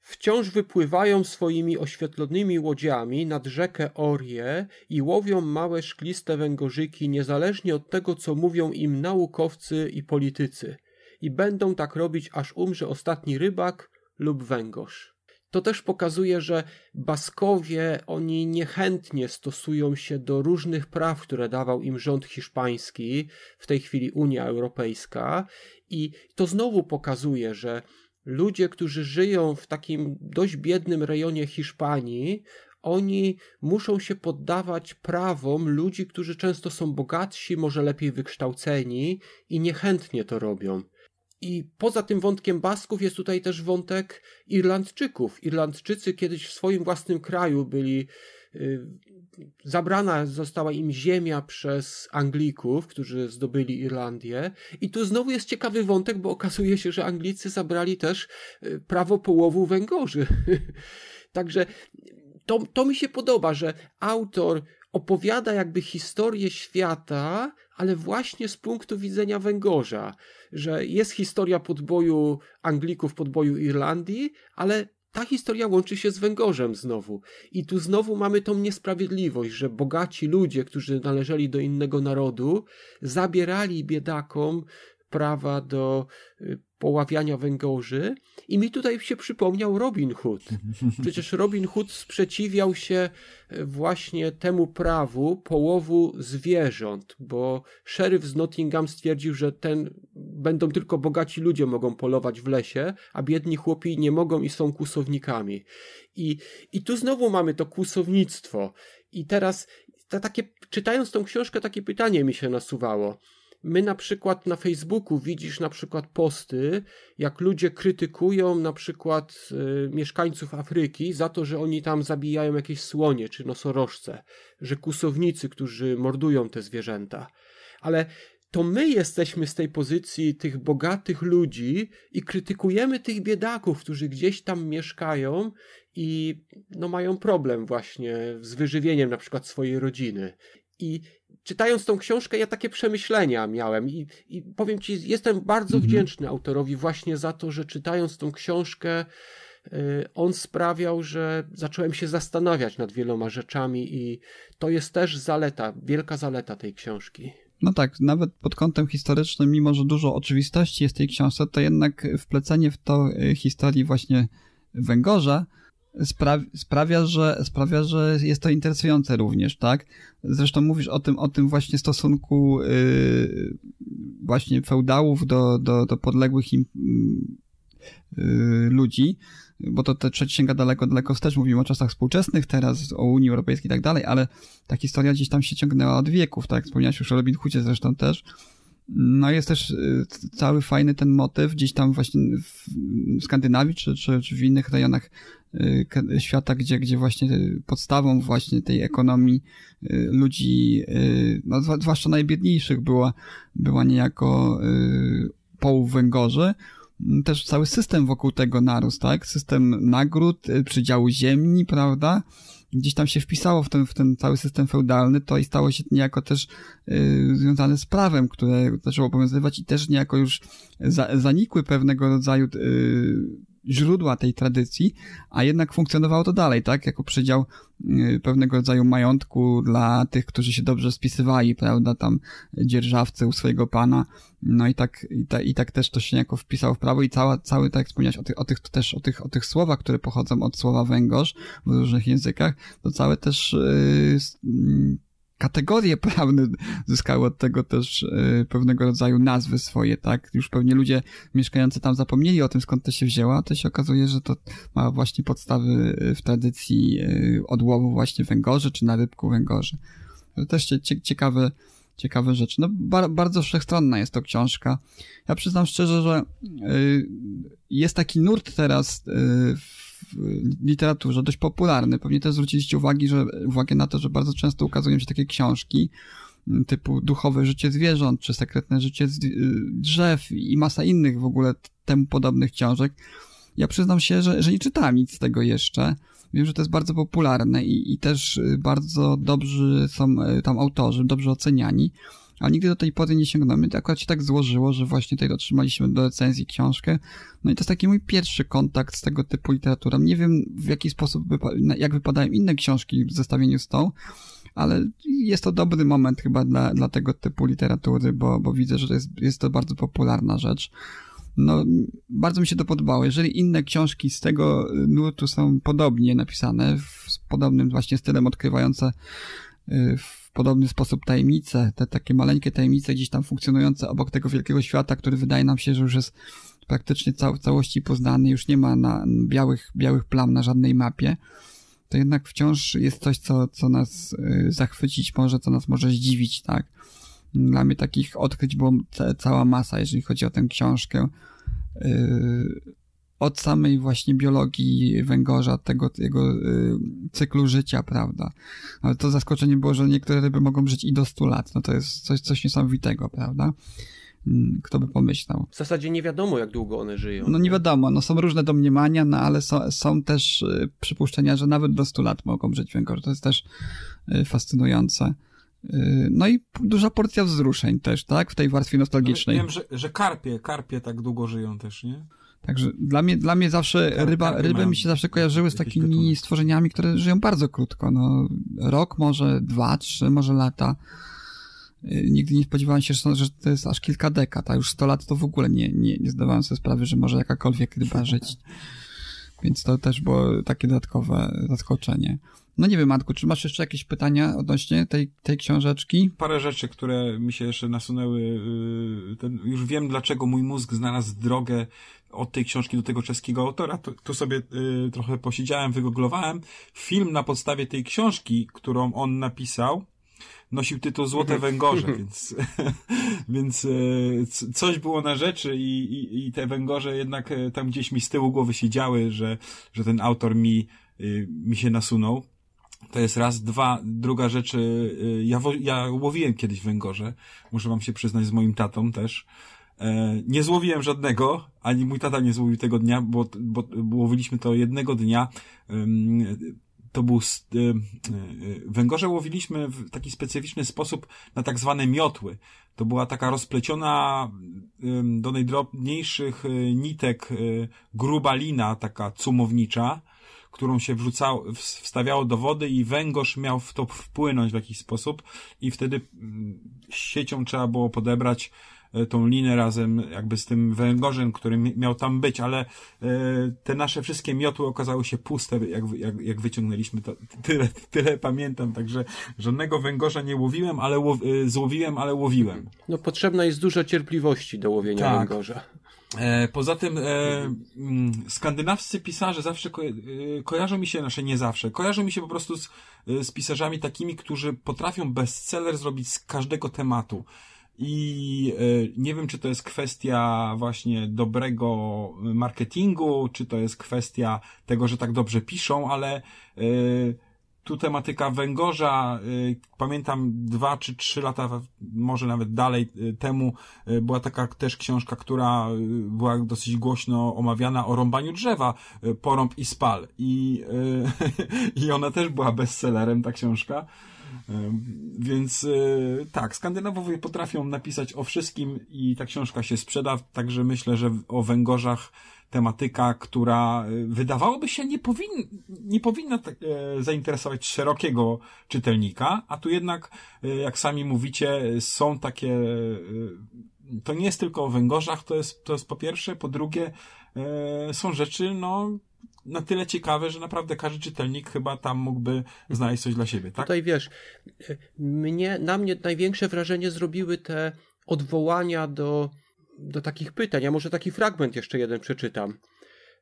Wciąż wypływają swoimi oświetlonymi łodziami nad rzekę Orie i łowią małe szkliste węgorzyki, niezależnie od tego, co mówią im naukowcy i politycy. I będą tak robić, aż umrze ostatni rybak lub węgorz. To też pokazuje, że Baskowie oni niechętnie stosują się do różnych praw, które dawał im rząd hiszpański, w tej chwili Unia Europejska, i to znowu pokazuje, że ludzie, którzy żyją w takim dość biednym rejonie Hiszpanii, oni muszą się poddawać prawom ludzi, którzy często są bogatsi, może lepiej wykształceni i niechętnie to robią. I poza tym wątkiem Basków jest tutaj też wątek Irlandczyków. Irlandczycy kiedyś w swoim własnym kraju byli. Y, zabrana została im ziemia przez Anglików, którzy zdobyli Irlandię. I tu znowu jest ciekawy wątek, bo okazuje się, że Anglicy zabrali też y, prawo połowu węgorzy. Także to, to mi się podoba, że autor opowiada jakby historię świata, ale właśnie z punktu widzenia węgorza, że jest historia podboju Anglików, podboju Irlandii, ale ta historia łączy się z węgorzem znowu. I tu znowu mamy tą niesprawiedliwość, że bogaci ludzie, którzy należeli do innego narodu, zabierali biedakom prawa do y, poławiania węgorzy i mi tutaj się przypomniał Robin Hood. Przecież Robin Hood sprzeciwiał się e, właśnie temu prawu połowu zwierząt, bo szeryf z Nottingham stwierdził, że ten będą tylko bogaci ludzie mogą polować w lesie, a biedni chłopi nie mogą i są kłusownikami. I, i tu znowu mamy to kłusownictwo. I teraz ta, takie, czytając tą książkę, takie pytanie mi się nasuwało My na przykład na Facebooku widzisz na przykład posty, jak ludzie krytykują na przykład y, mieszkańców Afryki za to, że oni tam zabijają jakieś słonie czy nosorożce, że kusownicy, którzy mordują te zwierzęta. Ale to my jesteśmy z tej pozycji tych bogatych ludzi i krytykujemy tych biedaków, którzy gdzieś tam mieszkają i no, mają problem właśnie z wyżywieniem na przykład swojej rodziny. I czytając tą książkę, ja takie przemyślenia miałem i, i powiem ci, jestem bardzo mhm. wdzięczny autorowi właśnie za to, że czytając tą książkę, y, on sprawiał, że zacząłem się zastanawiać nad wieloma rzeczami i to jest też zaleta, wielka zaleta tej książki. No tak, nawet pod kątem historycznym, mimo że dużo oczywistości jest w tej książce, to jednak wplecenie w to y, historii właśnie Węgorza sprawia, sprawia, że, sprawia, że jest to interesujące również, tak? Zresztą mówisz o tym, o tym właśnie stosunku yy, właśnie feudałów do, do, do podległych im yy, ludzi, bo to te trzecia sięga daleko, daleko wstecz, mówimy o czasach współczesnych teraz, o Unii Europejskiej i tak dalej, ale ta historia gdzieś tam się ciągnęła od wieków, tak? Wspomniałeś już o Robin Hoodzie zresztą też, no jest też y, cały fajny ten motyw gdzieś tam właśnie w Skandynawii czy, czy, czy w innych rejonach świata, gdzie, gdzie właśnie podstawą właśnie tej ekonomii y, ludzi, no zwłaszcza najbiedniejszych była, była niejako połów węgorzy, też cały system wokół tego narósł, tak? System nagród, przydziału ziemi, prawda? gdzieś tam się wpisało w ten, w ten cały system feudalny, to i stało się niejako też y, związane z prawem, które zaczęło obowiązywać i też niejako już za, zanikły pewnego rodzaju y, źródła tej tradycji, a jednak funkcjonowało to dalej, tak? Jako przedział y, pewnego rodzaju majątku dla tych, którzy się dobrze spisywali, prawda? Tam dzierżawcy u swojego pana. No i tak, i, ta, i tak też to się niejako wpisało w prawo i cała, cały, tak jak wspomniałeś o tych, o tych też, o tych, o tych słowach, które pochodzą od słowa węgorz w różnych językach, to całe też yy, kategorie prawne zyskały od tego też e, pewnego rodzaju nazwy swoje, tak? Już pewnie ludzie mieszkający tam zapomnieli o tym, skąd to się wzięło, a to się okazuje, że to ma właśnie podstawy e, w tradycji e, odłowu właśnie węgorzy, czy na rybku węgorzy. To też ciekawe, ciekawe rzeczy. No, bar bardzo wszechstronna jest to książka. Ja przyznam szczerze, że jest taki nurt teraz y, w literaturze, dość popularny. Pewnie też zwróciliście uwagi, że, uwagę na to, że bardzo często ukazują się takie książki, typu duchowe życie zwierząt, czy sekretne życie drzew i masa innych w ogóle temu podobnych książek. Ja przyznam się, że, że nie czytałem nic z tego jeszcze. Wiem, że to jest bardzo popularne i, i też bardzo dobrzy są e, tam autorzy, dobrze oceniani, ale nigdy do tej pory nie sięgnąłem. To akurat się tak złożyło, że właśnie tutaj otrzymaliśmy do recenzji książkę. No i to jest taki mój pierwszy kontakt z tego typu literaturą. Nie wiem w jaki sposób, wypa- jak wypadają inne książki w zestawieniu z tą, ale jest to dobry moment chyba dla, dla tego typu literatury, bo, bo widzę, że to jest, jest to bardzo popularna rzecz. No, bardzo mi się to podobało. Jeżeli inne książki z tego nurtu są podobnie napisane, w podobnym właśnie stylem odkrywające y, podobny sposób tajemnice, te takie maleńkie tajemnice gdzieś tam funkcjonujące obok tego wielkiego świata, który wydaje nam się, że już jest praktycznie cał, w całości poznany, już nie ma na białych, białych plam na żadnej mapie, to jednak wciąż jest coś, co, co nas y, zachwycić może, co nas może zdziwić, tak? Dla mnie takich odkryć była cała masa, jeżeli chodzi o tę książkę. Y, od samej właśnie biologii węgorza, tego jego y, cyklu życia, prawda? Ale to zaskoczenie było, że niektóre ryby mogą żyć i do 100 lat. No to jest coś, coś niesamowitego, prawda? Mm, kto by pomyślał. W zasadzie nie wiadomo, jak długo one żyją. No nie wiadomo, no są różne domniemania, no ale są, są też y, przypuszczenia, że nawet do 100 lat mogą żyć węgorze. To jest też y, fascynujące. Y, no i duża porcja wzruszeń też, tak? W tej warstwie nostalgicznej. No, wiem, że, że karpie, karpie tak długo żyją też, nie? Także dla mnie, dla mnie zawsze ryba, ryby mi się zawsze kojarzyły z takimi stworzeniami, które żyją bardzo krótko. No, rok, może dwa, trzy, może lata. Y, nigdy nie spodziewałem się, że to jest aż kilka dekad, a już 100 lat to w ogóle nie, nie, nie zdawałem sobie sprawy, że może jakakolwiek ryba żyć. Więc to też było takie dodatkowe zaskoczenie. No nie wiem, Matku, czy masz jeszcze jakieś pytania odnośnie tej, tej książeczki? Parę rzeczy, które mi się jeszcze nasunęły. Y, ten, już wiem, dlaczego mój mózg znalazł drogę od tej książki do tego czeskiego autora. Tu, tu sobie y, trochę posiedziałem, wygooglowałem. Film na podstawie tej książki, którą on napisał, nosił tytuł Złote Węgorze, więc, więc e, coś było na rzeczy i, i, i te węgorze jednak e, tam gdzieś mi z tyłu głowy siedziały, że, że ten autor mi, y, mi się nasunął. To jest raz, dwa, druga rzecz, y, ja, ja łowiłem kiedyś węgorze, muszę wam się przyznać z moim tatą też. E, nie złowiłem żadnego, ani mój tata nie złowił tego dnia, bo, bo, bo łowiliśmy to jednego dnia to był, e, e, węgorze łowiliśmy w taki specyficzny sposób na tak zwane miotły. To była taka rozpleciona do najdrobniejszych nitek gruba lina, taka cumownicza, którą się wrzucało, wstawiało do wody i węgorz miał w to wpłynąć w jakiś sposób i wtedy siecią trzeba było podebrać tą linę razem jakby z tym węgorzem, który miał tam być, ale e, te nasze wszystkie miotły okazały się puste, jak, jak, jak wyciągnęliśmy to. Tyle, tyle pamiętam, także żadnego węgorza nie łowiłem, ale łow, e, złowiłem, ale łowiłem. No potrzebna jest dużo cierpliwości do łowienia tak. węgorza. poza tym e, mm, skandynawscy pisarze zawsze ko kojarzą mi się, znaczy nie zawsze, kojarzą mi się po prostu z, z pisarzami takimi, którzy potrafią bestseller zrobić z każdego tematu. I e, nie wiem, czy to jest kwestia właśnie dobrego marketingu, czy to jest kwestia tego, że tak dobrze piszą, ale e, tu tematyka węgorza, e, pamiętam dwa czy trzy lata, może nawet dalej temu, była taka też książka, która była dosyć głośno omawiana o rąbaniu drzewa, porąb i spal. I, i ona też była bestsellerem, ta książka. Więc e, tak, Skandynawowie potrafią napisać o wszystkim i ta książka się sprzeda, także myślę, że o węgorzach tematyka, która e, wydawałoby się nie, powin, nie powinna tak, e, zainteresować szerokiego czytelnika, a tu jednak, jak sami mówicie, są takie, to nie jest tylko o węgorzach, to jest, to jest po pierwsze, po drugie, są rzeczy, no, na tyle ciekawe, że naprawdę każdy czytelnik chyba tam mógłby znaleźć coś dla siebie, tak? Tutaj wiesz, mnie, na mnie największe wrażenie zrobiły te odwołania do, do takich pytań. Ja może taki fragment jeszcze jeden przeczytam.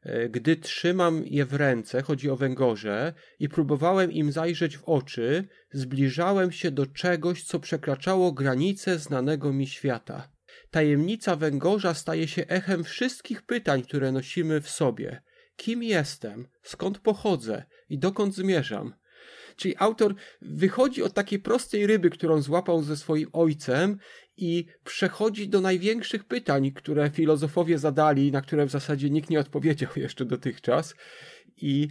E, gdy trzymam je w ręce, chodzi o węgorze, i próbowałem im zajrzeć w oczy, zbliżałem się do czegoś, co przekraczało granice znanego mi świata. Tajemnica węgorza staje się echem wszystkich pytań, które nosimy w sobie. Kim jestem? Skąd pochodzę? I dokąd zmierzam? Czyli autor wychodzi od takiej prostej ryby, którą złapał ze swoim ojcem i przechodzi do największych pytań, które filozofowie zadali, na które w zasadzie nikt nie odpowiedział jeszcze dotychczas. I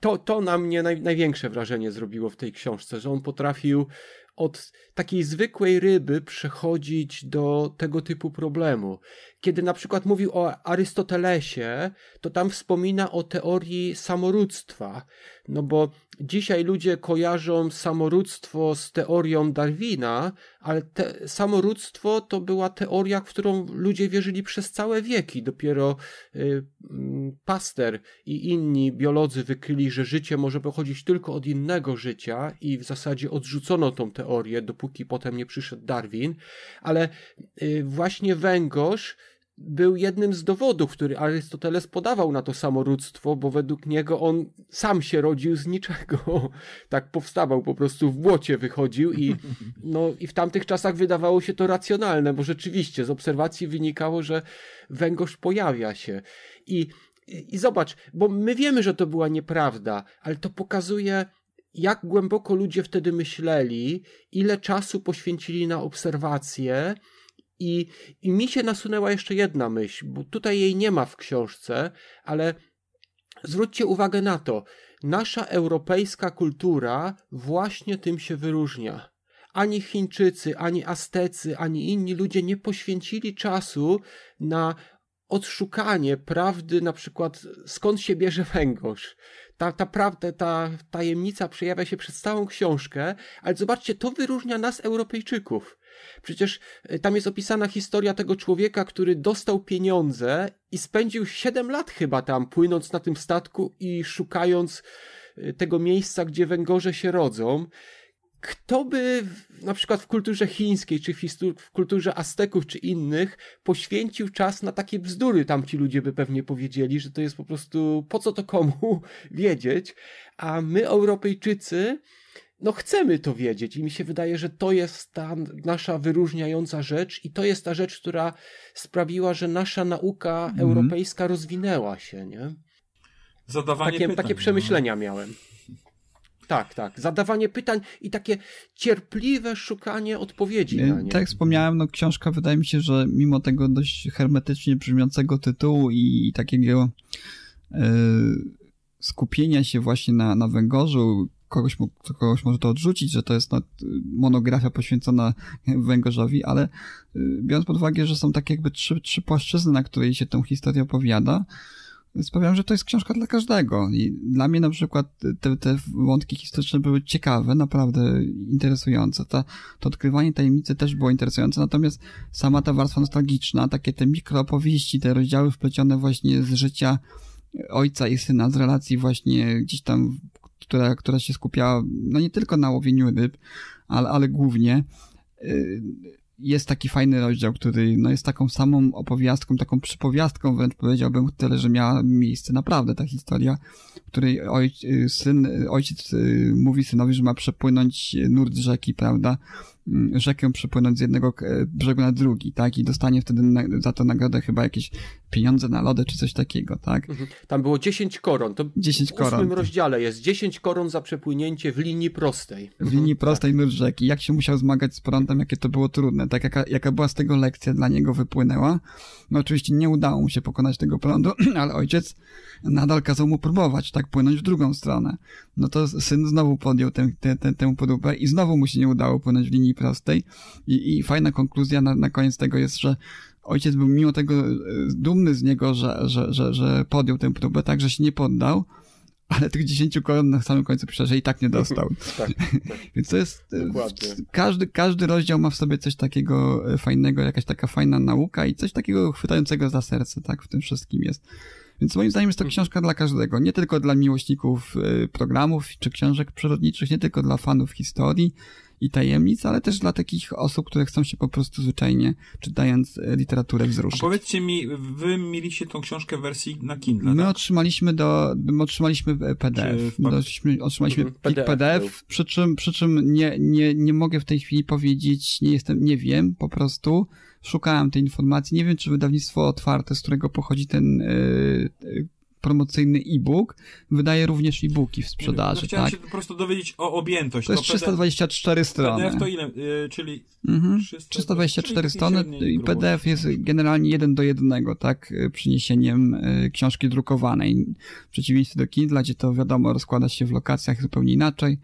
to, to na mnie naj, największe wrażenie zrobiło w tej książce, że on potrafił od takiej zwykłej ryby przechodzić do tego typu problemu. Kiedy na przykład mówił o Arystotelesie, to tam wspomina o teorii samorództwa, no bo dzisiaj ludzie kojarzą samorództwo z teorią Darwina, ale te, samorództwo to była teoria, w którą ludzie wierzyli przez całe wieki. Dopiero y, mm, Paster i inni biolodzy wykryli, że życie może pochodzić tylko od innego życia i w zasadzie odrzucono tą teorię, dopóki potem nie przyszedł Darwin, ale y, właśnie węgorz był jednym z dowodów, który Arystoteles podawał na to samorództwo, bo według niego on sam się rodził z niczego. Tak powstawał, po prostu w błocie wychodził i, no, i w tamtych czasach wydawało się to racjonalne, bo rzeczywiście z obserwacji wynikało, że węgorz pojawia się. I, i, i zobacz, bo my wiemy, że to była nieprawda, ale to pokazuje, jak głęboko ludzie wtedy myśleli, ile czasu poświęcili na obserwacje, i, I mi się nasunęła jeszcze jedna myśl, bo tutaj jej nie ma w książce, ale zwróćcie uwagę na to. Nasza europejska kultura właśnie tym się wyróżnia. Ani Chińczycy, ani Aztecy, ani inni ludzie nie poświęcili czasu na odszukanie prawdy, na przykład skąd się bierze węgorz. Ta, ta prawda, ta tajemnica przejawia się przez całą książkę, ale zobaczcie, to wyróżnia nas, Europejczyków. Przecież e, tam jest opisana historia tego człowieka, który dostał pieniądze i spędził 7 lat chyba tam, płynąc na tym statku i szukając e, tego miejsca, gdzie węgorze się rodzą. Kto by na przykład w kulturze chińskiej, czy w kulturze Azteków, czy innych poświęcił czas na takie bzdury? Tam ci ludzie by pewnie powiedzieli, że to jest po prostu po co to komu wiedzieć. A my, Europejczycy, no chcemy to wiedzieć i mi się wydaje, że to jest ta nasza wyróżniająca rzecz i to jest ta rzecz, która sprawiła, że nasza nauka mm. europejska rozwinęła się, nie? Zadawanie takie, pytań. Takie no. przemyślenia no. miałem. Tak, tak. Zadawanie pytań i takie cierpliwe szukanie odpowiedzi na nie. Tak jak wspomniałem, no książka wydaje mi się, że mimo tego dość hermetycznie brzmiącego tytułu i takiego yy, skupienia się właśnie na, na węgorzu, kogoś, kogoś może to odrzucić, że to jest no, monografia poświęcona węgorzowi, ale y, biorąc pod uwagę, że są takie jakby trzy, trzy płaszczyzny, na której się tę historię opowiada, sprawiam, że to jest książka dla każdego. I dla mnie na przykład te, te wątki historyczne były ciekawe, naprawdę interesujące. Ta, to odkrywanie tajemnicy też było interesujące, natomiast sama ta warstwa nostalgiczna, takie te mikroopowieści, te rozdziały wplecione właśnie z życia ojca i syna, z relacji właśnie gdzieś tam która, która się skupiała no nie tylko na łowieniu ryb, ale, ale głównie. Y, jest taki fajny rozdział, który no, jest taką samą opowiastką, taką przypowiastką wręcz powiedziałbym, tyle, że miała miejsce naprawdę ta historia, w której oj, y, syn, ojciec y, mówi synowi, że ma przepłynąć nurt rzeki, prawda, rzekę przepłynąć z jednego e, brzegu na drugi, tak? I dostanie wtedy na, za to nagrodę chyba jakieś pieniądze na lody czy coś takiego, tak? Mhm. Tam było 10 koron. To 10 koron. W ósmym rozdziale jest 10 koron za przepłynięcie w linii prostej. W linii mhm. prostej tak. rzeki. Jak się musiał zmagać z prądem, jakie to było trudne, tak? Jaka, jaka była z tego lekcja dla niego wypłynęła. No oczywiście nie udało mu się pokonać tego prądu, ale ojciec nadal kazał mu próbować, tak? Płynąć w drugą stronę. No to syn znowu podjął tę, tę, tę, tę podróbę i znowu mu się nie udało płynąć w linii linii prostej. I, i fajna konkluzja na, na koniec tego jest, że ojciec był mimo tego e, dumny z niego, że, że, że, że podjął tę próbę, tak, że się nie poddał, ale tych 10 koron na samym końcu pisze, że i tak nie dostał. tak, tak. Więc to jest. E, Dokładnie. Każdy, każdy rozdział ma w sobie coś takiego e, fajnego, jakaś taka fajna nauka i coś takiego chwytającego za serce, tak, w tym wszystkim jest. Więc moim zdaniem jest to książka dla każdego. Nie tylko dla miłośników programów czy książek przyrodniczych, nie tylko dla fanów historii, i tajemnic, ale też dla takich osób, które chcą się po prostu zwyczajnie, czytając e, literaturę, A wzruszyć. powiedzcie mi, wy mieliście tą książkę w wersji na Kindle, My tak? otrzymaliśmy do, my otrzymaliśmy e, PDF. My otrzymaliśmy, otrzymaliśmy Mhm, PDF PDF, przy czym, przy czym nie, nie, nie mogę w tej chwili powiedzieć, nie jestem, nie wiem, po prostu szukałem tej informacji. Nie wiem, czy wydawnictwo otwarte, z którego pochodzi ten e, promocyjny e-book, wydaje również e-booki w no, sprzedaży, chciałem tak? się po prostu dowiedzieć o objętość. To jest 324 strony. PDF to ile? Y, czyli Mhm. 300, 324 czyli strony i. PDF jest generalnie jeden do jednego, tak, y, przyniesieniem y, książki drukowanej. W przeciwieństwie do Kindle, gdzie to wiadomo rozkłada się w lokacjach zupełnie inaczej,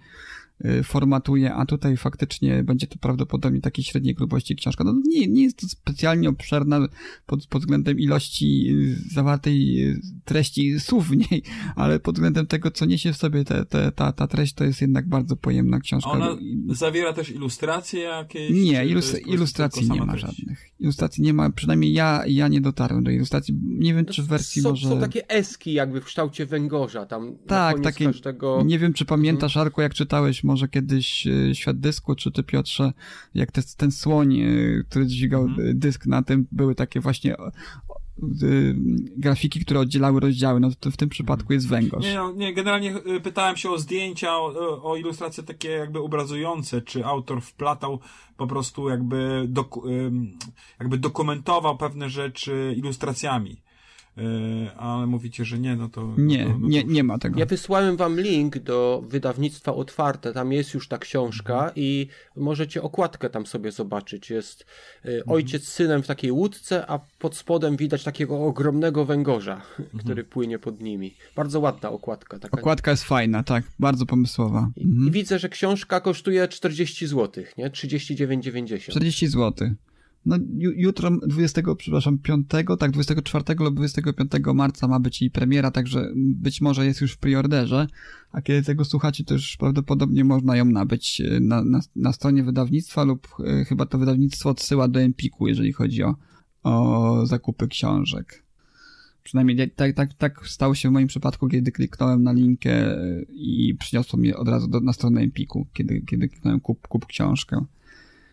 formatuje, a tutaj faktycznie będzie to prawdopodobnie takiej średniej grubości książka. No nie, nie jest to specjalnie obszerna pod, pod względem ilości y, zawartej y, treści słów w niej, ale pod względem tego, co niesie w sobie te, te, ta, ta treść, to jest jednak bardzo pojemna książka. ona zawiera też ilustracje jakieś? nie, ilus- ilustracji nie ma treść? żadnych. Ilustracji nie ma, przynajmniej ja, ja nie dotarłem do ilustracji. Nie wiem, czy w wersji są, może... są takie eski jakby w kształcie węgorza tam na Tak, koniec takie- każdego... Nie wiem, czy pamiętasz, Arku, jak czytałeś może kiedyś e, Świat Dysku, czy ty, Piotrze, jak te, ten słoń, e, który dźwigał Mhm. e, dysk na tym, były takie właśnie e, grafiki, które oddzielały rozdziały. No to w tym przypadku jest węgorz. Nie, nie, generalnie y, pytałem się o zdjęcia, o, o ilustracje takie jakby obrazujące, czy autor wplatał po prostu jakby, doku, jakby dokumentował pewne rzeczy ilustracjami. Y, ale mówicie, że nie, no to... Nie, no to, no nie, to- nie ma tego. Ja wysłałem wam link do wydawnictwa otwarte, tam jest już ta książka i możecie okładkę tam sobie zobaczyć. Jest y, ojciec z synem w takiej łódce, a pod spodem widać takiego ogromnego węgorza, który płynie pod nimi. Bardzo ładna okładka. Taka. Okładka jest fajna, tak, bardzo pomysłowa. I, Mhm. I widzę, że książka kosztuje 40 zł, nie? 39,90. 40 zł. No ju, jutro, 20, przepraszam, 5, tak, 24 lub 25 marca ma być jej premiera, także być może jest już w preorderze, a kiedy tego słuchacie, to już prawdopodobnie można ją nabyć e, na, na, na stronie wydawnictwa lub e, chyba to wydawnictwo odsyła do Empiku, jeżeli chodzi o, o zakupy książek. Przynajmniej tak, tak, tak stało się w moim przypadku, kiedy kliknąłem na linkę e, i przyniosło mnie od razu do, na stronę Empiku, kiedy, kiedy kliknąłem kup, kup książkę.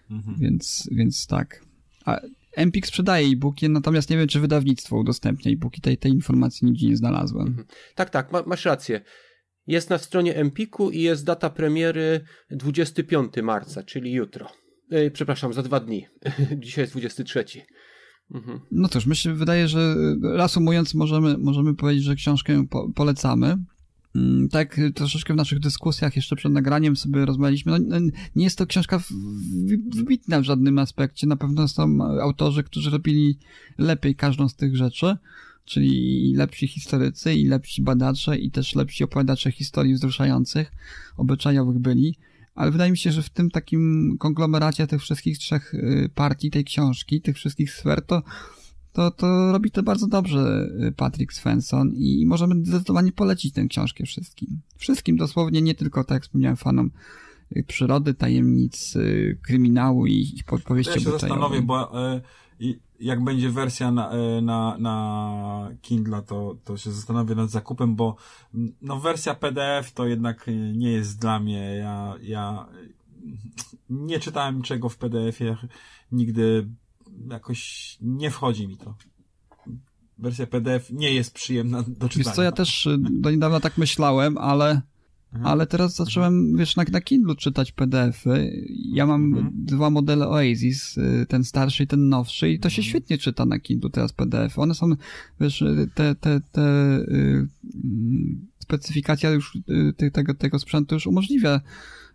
Mhm. Więc, więc tak. A Empik sprzedaje e-booki, natomiast nie wiem, czy wydawnictwo udostępnia e-booki. Tej, tej informacji nigdzie nie znalazłem. Tak, tak, ma, masz rację. Jest na stronie Empiku i jest data premiery 25 marca, czyli jutro. E, przepraszam, za dwa dni. Dzisiaj jest 23. Mhm. No cóż, mi się wydaje, że y, reasumując, możemy, możemy powiedzieć, że książkę po, polecamy. Mm, Tak, y, troszeczkę w naszych dyskusjach jeszcze przed nagraniem sobie rozmawialiśmy. No, nie jest to książka wybitna w żadnym aspekcie. Na pewno są autorzy, którzy robili lepiej każdą z tych rzeczy, czyli lepsi historycy, i lepsi badacze, i też lepsi opowiadacze historii wzruszających, obyczajowych byli. Ale wydaje mi się, że w tym takim konglomeracie tych wszystkich trzech y, partii tej książki, tych wszystkich sfer, to, to, to robi to bardzo dobrze y, Patrick Svensson i możemy zdecydowanie polecić tę książkę wszystkim. Wszystkim dosłownie, nie tylko, tak jak wspomniałem, fanom y, przyrody, tajemnic, y, kryminału i, i podpowieści Ja się zastanowię, bo e, jak będzie wersja na, e, na, na Kindle, to, to się zastanowię nad zakupem, bo no, wersja PDF to jednak nie jest dla mnie. Ja, ja nie czytałem niczego w PDF-ie, nigdy jakoś nie wchodzi mi to. Wersja PDF nie jest przyjemna do czytania. Wiesz co, ja też y, do niedawna tak myślałem, ale, Mhm. ale teraz zacząłem, wiesz, na, na Kindle czytać PDF-y. Ja mam Mhm. dwa modele Oasis, y, ten starszy i ten nowszy i to się Mhm. świetnie czyta na Kindle teraz PDF. One są, wiesz, y, te, te, te y, mm, specyfikacja już y, te, tego, tego sprzętu już umożliwia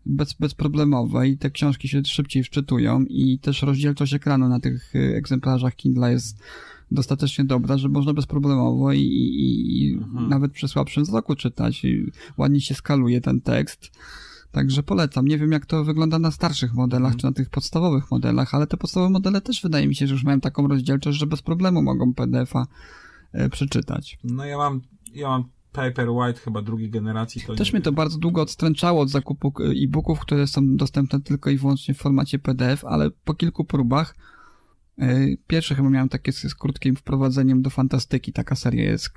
bez, bezproblemowe i te książki się szybciej wczytują i też rozdzielczość ekranu na tych y, egzemplarzach Kindle jest dostatecznie dobra, że można bezproblemowo i, i, i Mhm. nawet przy słabszym wzroku czytać. I ładnie się skaluje ten tekst. Także polecam. Nie wiem, jak to wygląda na starszych modelach, Mhm. czy na tych podstawowych modelach, ale te podstawowe modele też wydaje mi się, że już mają taką rozdzielczość, że bez problemu mogą PDF-a e, przeczytać. No ja mam, ja mam Paperwhite chyba drugiej generacji. To Też nie mnie to bardzo długo odstręczało od zakupu e, e-booków, które są dostępne tylko i wyłącznie w formacie PDF, ale po kilku próbach e, Pierwsze chyba miałem takie z, z krótkim wprowadzeniem do fantastyki. Taka seria jest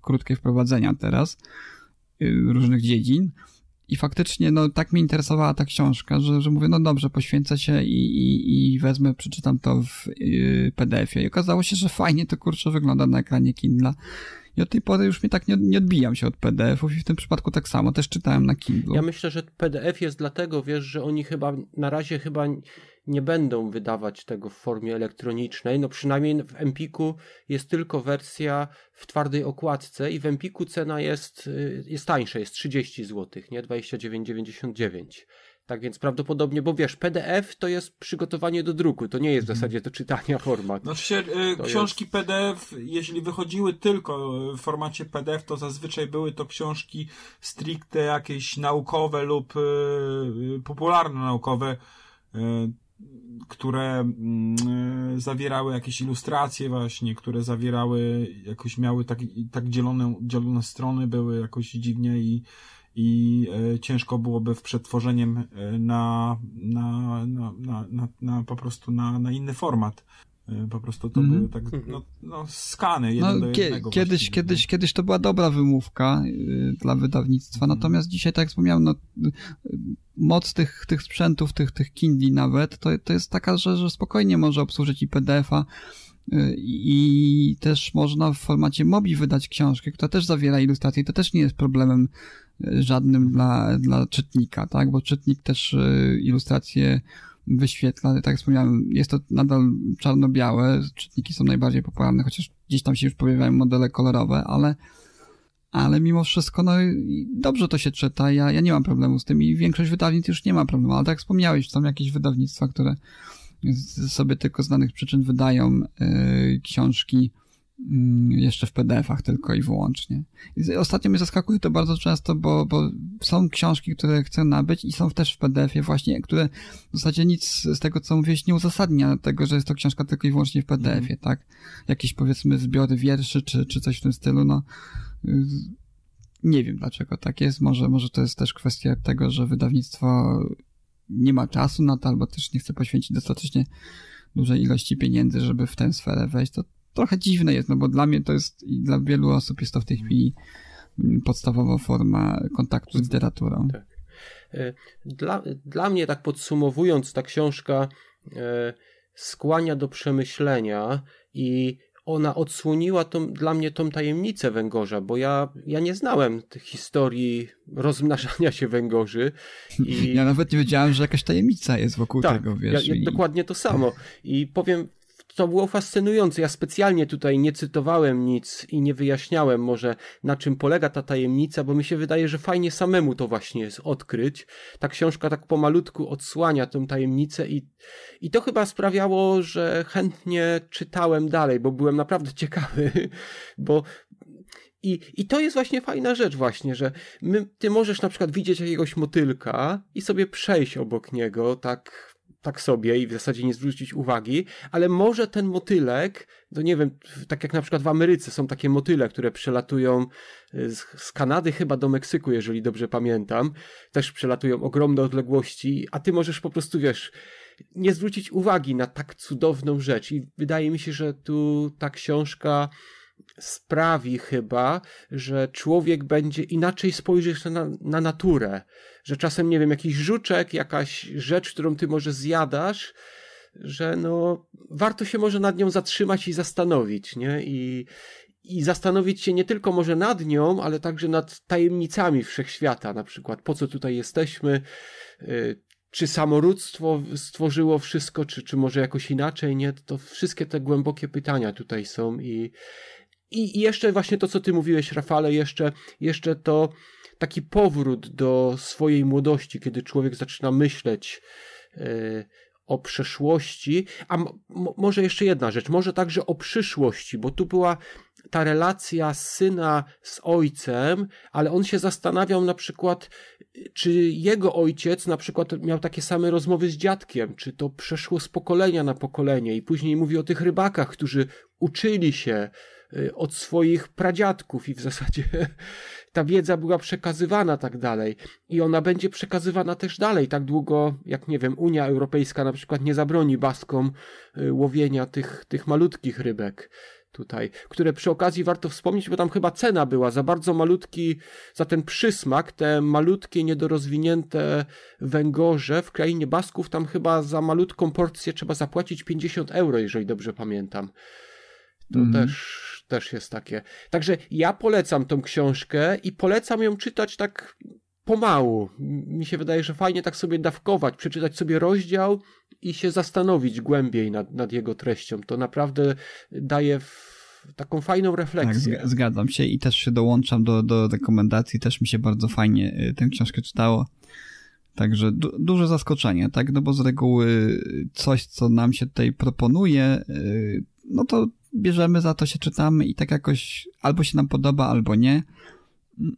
krótkie wprowadzenia teraz y, różnych dziedzin. i faktycznie, no tak mnie interesowała ta książka, że, że mówię, no dobrze, poświęcę się i, i, i wezmę, przeczytam to w yy, PDF-ie. I okazało się, że fajnie to kurczę wygląda na ekranie Kindle. I od tej pory już mi tak nie, nie odbijam się od PDF-ów i w tym przypadku tak samo, też czytałem na Kindle. Ja myślę, że PDF jest dlatego, wiesz, że oni chyba na razie chyba nie będą wydawać tego w formie elektronicznej. No przynajmniej w Empiku jest tylko wersja w twardej okładce i w Empiku cena jest, y, jest tańsza, jest 30 zł, nie 29,99. Tak więc prawdopodobnie, bo wiesz, PDF to jest przygotowanie do druku, to nie jest w Mhm. zasadzie do czytania format. Znaczy się, y, To książki PDF, jeśli wychodziły tylko w formacie PDF, to zazwyczaj były to książki stricte jakieś naukowe lub y, y, popularno-naukowe, y, które mm, zawierały jakieś ilustracje właśnie, które zawierały, jakoś miały tak, tak dzielone, dzielone strony, były jakoś dziwnie i i e, ciężko byłoby w przetworzeniem e, na, na, na, na, na, na po prostu na, na inny format. E, Po prostu to Mhm. były tak, no, no skany jeden No, do jednego. kiedyś, kiedyś, kiedyś to była dobra wymówka dla wydawnictwa, Mhm. natomiast dzisiaj, tak jak wspomniałem, no, moc tych, tych sprzętów, tych, tych Kindli nawet, to, to jest taka, że, że spokojnie może obsłużyć i PDF-a i też można w formacie MOBI wydać książkę, która też zawiera ilustracje to też nie jest problemem żadnym dla, dla czytnika, tak, bo czytnik też y, ilustracje wyświetla, tak jak wspomniałem, jest to nadal czarno-białe, czytniki są najbardziej popularne, chociaż gdzieś tam się już pojawiają modele kolorowe, ale ale mimo wszystko, no dobrze to się czyta, ja, ja nie mam problemu z tym i większość wydawnictw już nie ma problemu, ale tak jak wspomniałeś, są jakieś wydawnictwa, które sobie tylko z danych przyczyn wydają y, książki jeszcze w PDF-ach tylko i wyłącznie. I ostatnio mnie zaskakuje to bardzo często, bo, bo są książki, które chcę nabyć i są też w PDF-ie właśnie, które w zasadzie nic z tego, co mówiłeś, nie uzasadnia tego, że jest to książka tylko i wyłącznie w PDF-ie, tak? Jakieś powiedzmy zbiory wierszy, czy, czy coś w tym stylu, no nie wiem dlaczego tak jest. Może, może to jest też kwestia tego, że wydawnictwo nie ma czasu na to, albo też nie chce poświęcić dostatecznie dużej ilości pieniędzy, żeby w tę sferę wejść. To trochę dziwne jest, no bo dla mnie to jest i dla wielu osób jest to w tej chwili mm, podstawowa forma kontaktu z literaturą. Tak. E, Dla, dla mnie, tak podsumowując, ta książka e, skłania do przemyślenia i ona odsłoniła tą, dla mnie tą tajemnicę węgorza, bo ja, ja nie znałem historii rozmnażania się węgorzy. I... Ja nawet nie wiedziałem, że jakaś tajemnica jest wokół Tak, tego, wiesz. ja, ja i- dokładnie to samo. I powiem, to było fascynujące. Ja specjalnie tutaj nie cytowałem nic i nie wyjaśniałem może na czym polega ta tajemnica, bo mi się wydaje, że fajnie samemu to właśnie jest odkryć. Ta książka tak pomalutku odsłania tę tajemnicę i, i to chyba sprawiało, że chętnie czytałem dalej, bo byłem naprawdę ciekawy, bo i, I to jest właśnie fajna rzecz właśnie, że my, ty możesz na przykład widzieć jakiegoś motylka i sobie przejść obok niego, tak, tak sobie i w zasadzie nie zwrócić uwagi, ale może ten motylek, to nie wiem, tak jak na przykład w Ameryce są takie motyle, które przelatują z, z Kanady chyba do Meksyku, jeżeli dobrze pamiętam, też przelatują ogromne odległości, a ty możesz po prostu, wiesz, nie zwrócić uwagi na tak cudowną rzecz. I wydaje mi się, że tu ta książka sprawi chyba, że człowiek będzie inaczej spojrzeć na, na naturę. Że czasem, nie wiem, jakiś żuczek, jakaś rzecz, którą ty może zjadasz, że no, warto się może nad nią zatrzymać i zastanowić, nie? I, i zastanowić się nie tylko może nad nią, ale także nad tajemnicami wszechświata, na przykład po co tutaj jesteśmy, y, czy samorództwo stworzyło wszystko, czy, czy może jakoś inaczej, nie? To wszystkie te głębokie pytania tutaj są i, i, jeszcze właśnie to, co ty mówiłeś, Rafale, jeszcze, jeszcze to taki powrót do swojej młodości, kiedy człowiek zaczyna myśleć yy, o przeszłości, a może jeszcze jedna rzecz, może także o przyszłości, bo tu była ta relacja syna z ojcem, ale on się zastanawiał na przykład, czy jego ojciec na przykład miał takie same rozmowy z dziadkiem, czy to przeszło z pokolenia na pokolenie. I później mówi o tych rybakach, którzy uczyli się od swoich pradziadków i w zasadzie ta wiedza była przekazywana tak dalej i ona będzie przekazywana też dalej tak długo, jak nie wiem, Unia Europejska na przykład nie zabroni Baskom y, łowienia tych, tych malutkich rybek. tutaj, które przy okazji warto wspomnieć, bo tam chyba cena była za bardzo malutki, za ten przysmak, te malutkie, niedorozwinięte węgorze w krainie Basków, tam chyba za malutką porcję trzeba zapłacić 50 euro, jeżeli dobrze pamiętam. To mm. też, też jest takie. Także ja polecam tą książkę i polecam ją czytać tak pomału. Mi się wydaje, że fajnie tak sobie dawkować, przeczytać sobie rozdział i się zastanowić głębiej nad, nad jego treścią. To naprawdę daje taką fajną refleksję. Tak, zgadzam się i też się dołączam do, do rekomendacji. Też mi się bardzo fajnie y, tę książkę czytało. Także du duże zaskoczenie, tak? No bo z reguły coś, co nam się tutaj proponuje, y, no to bierzemy za to, się czytamy i tak jakoś albo się nam podoba, albo nie.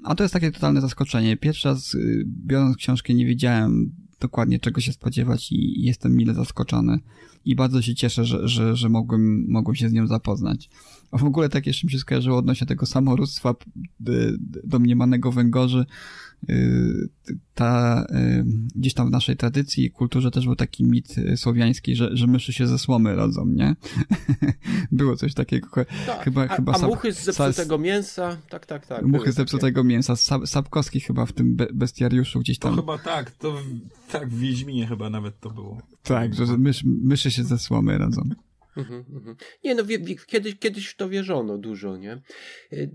A to jest takie totalne zaskoczenie. Pierwszy raz y, biorąc książkę nie wiedziałem dokładnie czego się spodziewać i jestem mile zaskoczony i bardzo się cieszę, że, że, że mogłem, mogłem się z nią zapoznać. A w ogóle tak jeszcze mi się skojarzyło odnośnie tego samorództwa domniemanego węgorzy. Y, ta, y, gdzieś tam w naszej tradycji i kulturze też był taki mit słowiański, że, że myszy się ze słomy rodzą, nie? Było coś takiego. Tak, chyba, a, chyba a muchy z zepsutego mięsa, tak, tak, tak. Muchy z zepsutego takie. mięsa. Sapkowski chyba w tym bestiariuszu gdzieś tam. To chyba tak, to tak w Wiedźminie chyba nawet to było. Tak, że mysz, myszy się ze słomy rodzą. Mhm, mhm. Nie no, wie, wie, kiedyś, kiedyś w to wierzono dużo, nie? E,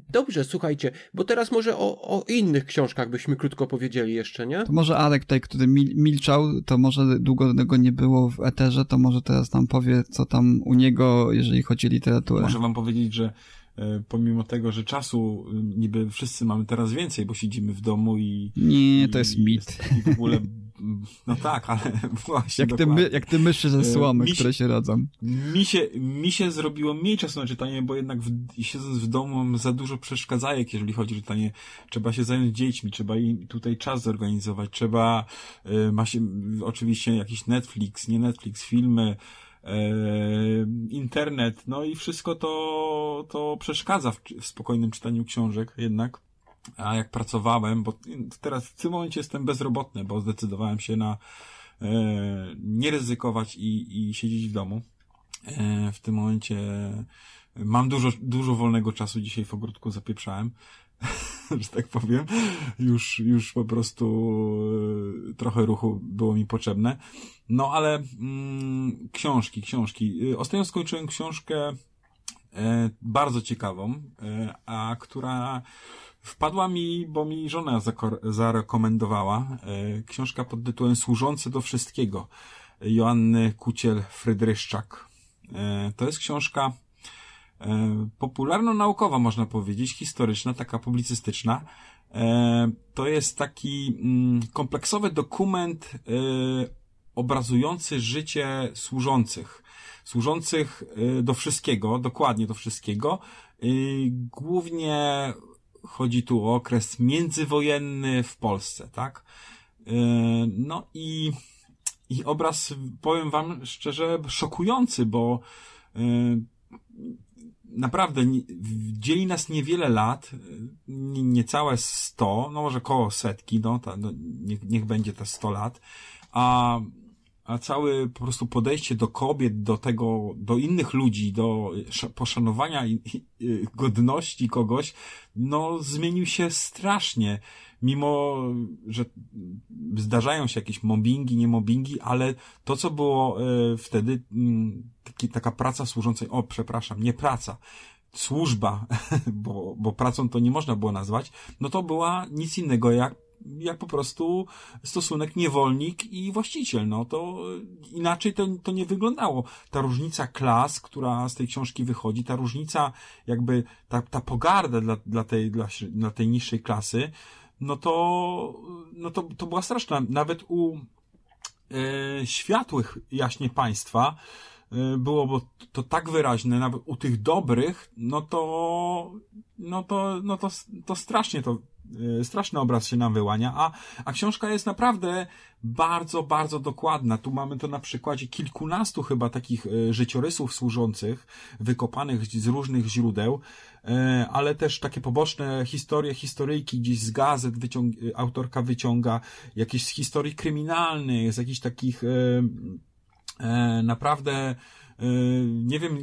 dobrze, słuchajcie, bo teraz może o, o innych książkach byśmy krótko powiedzieli jeszcze, nie? To może Alek tutaj, który mil, milczał, to może długo tego nie było w eterze, to może teraz nam powie, co tam u niego, jeżeli chodzi o literaturę. Muszę wam powiedzieć, że e, pomimo tego, że czasu e, niby wszyscy mamy teraz więcej, bo siedzimy w domu i... Nie, to jest mit. Jest w ogóle no tak, ale właśnie. Jak te, my, jak te myszy ze słomy, mi które się rodzą. Mi się, mi się zrobiło mniej czasu na czytanie, bo jednak w, siedząc w domu mam za dużo przeszkadzajek, jeżeli chodzi o czytanie. Trzeba się zająć dziećmi, trzeba im tutaj czas zorganizować, trzeba, y, ma się oczywiście jakiś Netflix, nie Netflix, filmy, y, internet, no i wszystko to, to przeszkadza w, w spokojnym czytaniu książek jednak. A jak pracowałem, bo teraz w tym momencie jestem bezrobotny, bo zdecydowałem się na e, nie ryzykować i, i siedzieć w domu. E, w tym momencie mam dużo, dużo wolnego czasu. Dzisiaj w ogródku zapieprzałem, że tak powiem. Już, już po prostu e, trochę ruchu było mi potrzebne. No ale mm, książki, książki. Ostatnio skończyłem książkę e, bardzo ciekawą, e, a która Wpadła mi, bo mi żona zarekomendowała e, książka pod tytułem Służący do wszystkiego Joanny Kuciel-Frydryszczak. E, to jest książka e, popularno-naukowa, można powiedzieć, historyczna, taka publicystyczna. To jest taki mm, kompleksowy dokument obrazujący życie służących. Służących do wszystkiego, dokładnie do wszystkiego. Głównie chodzi tu o okres międzywojenny w Polsce, tak? E, no i, i obraz, powiem wam szczerze, szokujący, bo e, naprawdę dzieli nas niewiele lat, niecałe 100, no może koło setki, no, ta, no niech, niech będzie te 100 lat, a a całe po prostu podejście do kobiet, do tego, do innych ludzi, do poszanowania godności kogoś, no zmienił się strasznie. Mimo, że zdarzają się jakieś mobbingi, nie mobbingi, ale to, co było e, wtedy, mm, taka praca służąca, o przepraszam, nie praca, służba, bo, bo pracą to nie można było nazwać, no to była nic innego jak jak po prostu stosunek niewolnik i właściciel. No to inaczej to, to nie wyglądało. Ta różnica klas, która z tej książki wychodzi, ta różnica jakby, ta, ta pogarda dla, dla, tej, dla, dla tej niższej klasy, no to, no to, to była straszna. Nawet u e, światłych jaśnie państwa, e, było bo to tak wyraźne, nawet u tych dobrych, no to, no to, no to, to strasznie to straszny obraz się nam wyłania, a, a książka jest naprawdę bardzo, bardzo dokładna. Tu mamy to na przykładzie kilkunastu chyba takich y, życiorysów służących, wykopanych z różnych źródeł, y, ale też takie poboczne historie, historyjki gdzieś z gazet wyciąg autorka wyciąga, jakieś z historii kryminalnych, z jakichś takich naprawdę nie wiem,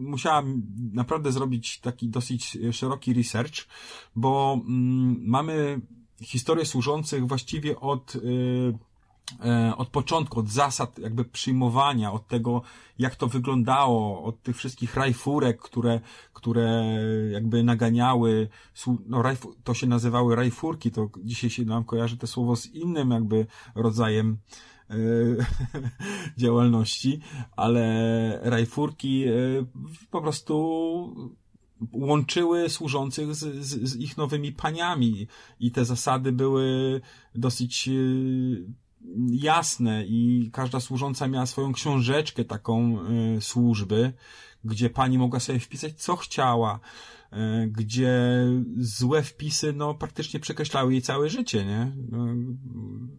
musiałam naprawdę zrobić taki dosyć szeroki research, bo mm, mamy historię służących właściwie od E, od początku, od zasad jakby przyjmowania, od tego, jak to wyglądało, od tych wszystkich rajfurek, które, które jakby naganiały, no to się nazywały rajfurki, to dzisiaj się nam kojarzy to słowo z innym jakby rodzajem e, działalności, ale rajfurki e, po prostu łączyły służących z, z, z ich nowymi paniami. I te zasady były dosyć jasne i każda służąca miała swoją książeczkę taką służby, gdzie pani mogła sobie wpisać co chciała, gdzie złe wpisy no praktycznie przekreślały jej całe życie, nie? No,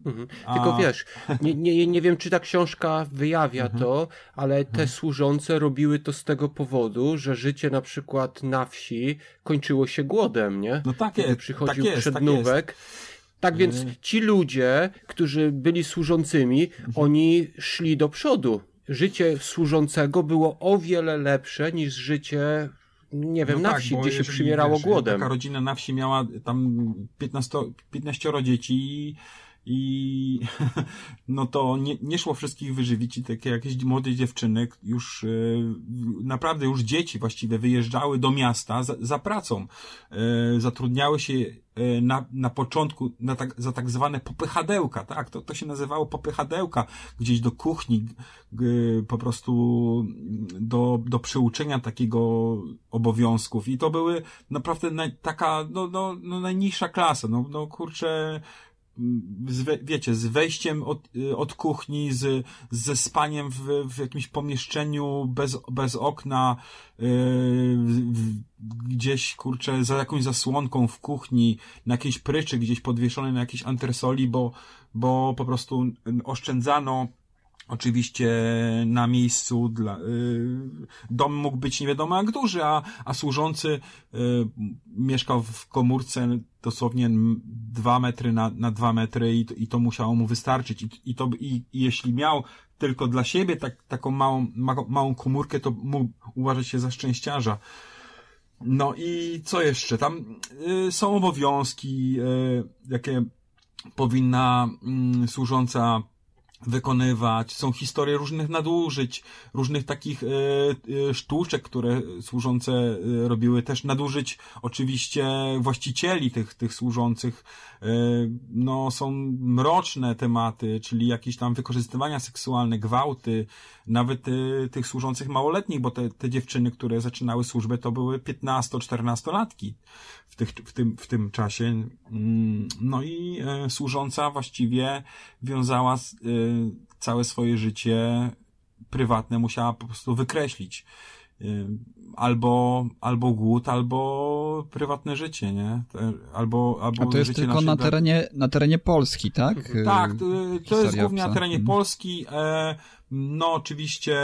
mhm. A... Tylko wiesz, nie, nie, nie wiem czy ta książka wyjawia mhm. to, ale te mhm. służące robiły to z tego powodu, że życie na przykład na wsi kończyło się głodem, nie? No tak jest, przychodził tak jest, przednówek, tak tak więc ci ludzie, którzy byli służącymi, mhm. oni szli do przodu. Życie służącego było o wiele lepsze niż życie nie wiem, no na tak, wsi, gdzie się przymierało wiesz, głodem. Taka rodzina na wsi miała tam 15, 15 dzieci i no to nie, nie szło wszystkich wyżywić i takie jakieś młode dziewczyny już e, naprawdę już dzieci właściwie wyjeżdżały do miasta za, za pracą. E, zatrudniały się e, na, na początku na tak, za tak zwane popychadełka, tak? To, to się nazywało popychadełka, gdzieś do kuchni, po prostu do, do przyuczenia takiego obowiązków. I to były naprawdę taka, no, no, no najniższa klasa, no, no kurczę, z, wiecie, z wejściem od, od kuchni, z, ze spaniem w, w jakimś pomieszczeniu bez, bez okna, yy, gdzieś, kurczę, za jakąś zasłonką w kuchni, na jakiejś pryczy gdzieś podwieszone na jakiejś antresoli, bo, bo po prostu oszczędzano Oczywiście na miejscu dla, y, dom mógł być nie wiadomo jak duży, a, a służący y, mieszkał w komórce dosłownie dwa metry na, na dwa metry i, i to musiało mu wystarczyć. I, i to, i, i jeśli miał tylko dla siebie tak, taką małą, ma, małą komórkę, to mógł uważać się za szczęściarza. No i co jeszcze? Tam y, są obowiązki, y, jakie powinna y, służąca wykonywać. Są historie różnych nadużyć, różnych takich e, e, sztuczek, które służące e, robiły, też nadużyć oczywiście właścicieli tych, tych służących. No, są mroczne tematy, czyli jakieś tam wykorzystywania seksualne, gwałty, nawet e, tych służących małoletnich, bo te, te dziewczyny, które zaczynały służbę, to były 15-14 latki w, tych, w, tym, w tym czasie. Mm, no i e, służąca właściwie wiązała e, całe swoje życie prywatne, musiała po prostu wykreślić e, albo, albo głód, albo prywatne życie, nie? Albo, albo A to jest tylko na terenie, na terenie Polski, tak? Tak, to, to jest głównie na terenie mhm. Polski. No, oczywiście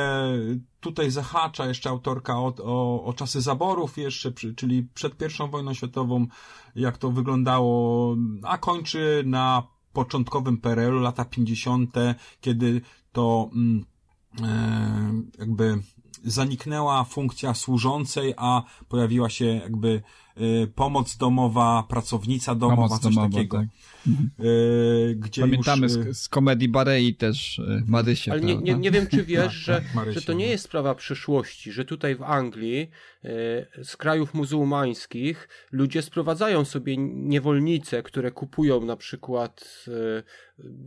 tutaj zahacza jeszcze autorka o, o, o czasy zaborów jeszcze, czyli przed pierwszą wojną światową, jak to wyglądało, a kończy na początkowym PRL-u, lata 50., kiedy to mm, e, jakby zaniknęła funkcja służącej, a pojawiła się jakby pomoc domowa, pracownica domowa, pomoc coś domowa, takiego. Tak. Y, gdzie Pamiętamy już, z, z komedii Barei też y, Marysie. Ale nie, nie, nie wiem, czy wiesz, tak, że, tak, że to nie no. jest sprawa przyszłości, że tutaj w Anglii z krajów muzułmańskich ludzie sprowadzają sobie niewolnice, które kupują na przykład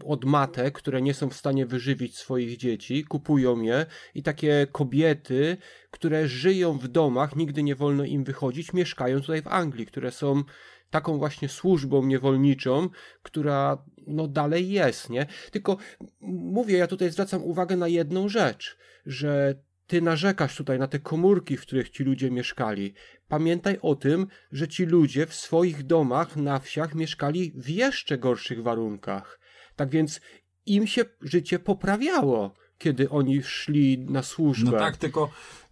od matek, które nie są w stanie wyżywić swoich dzieci, kupują je i takie kobiety, które żyją w domach, nigdy nie wolno im wychodzić, mieszkają tutaj w Anglii, które są taką właśnie służbą niewolniczą, która no dalej jest, nie? Tylko mówię, ja tutaj zwracam uwagę na jedną rzecz, że ty narzekasz tutaj na te komórki, w których ci ludzie mieszkali. Pamiętaj o tym, że ci ludzie w swoich domach na wsiach mieszkali w jeszcze gorszych warunkach. Tak więc im się życie poprawiało, kiedy oni szli na służbę. No tak, tylko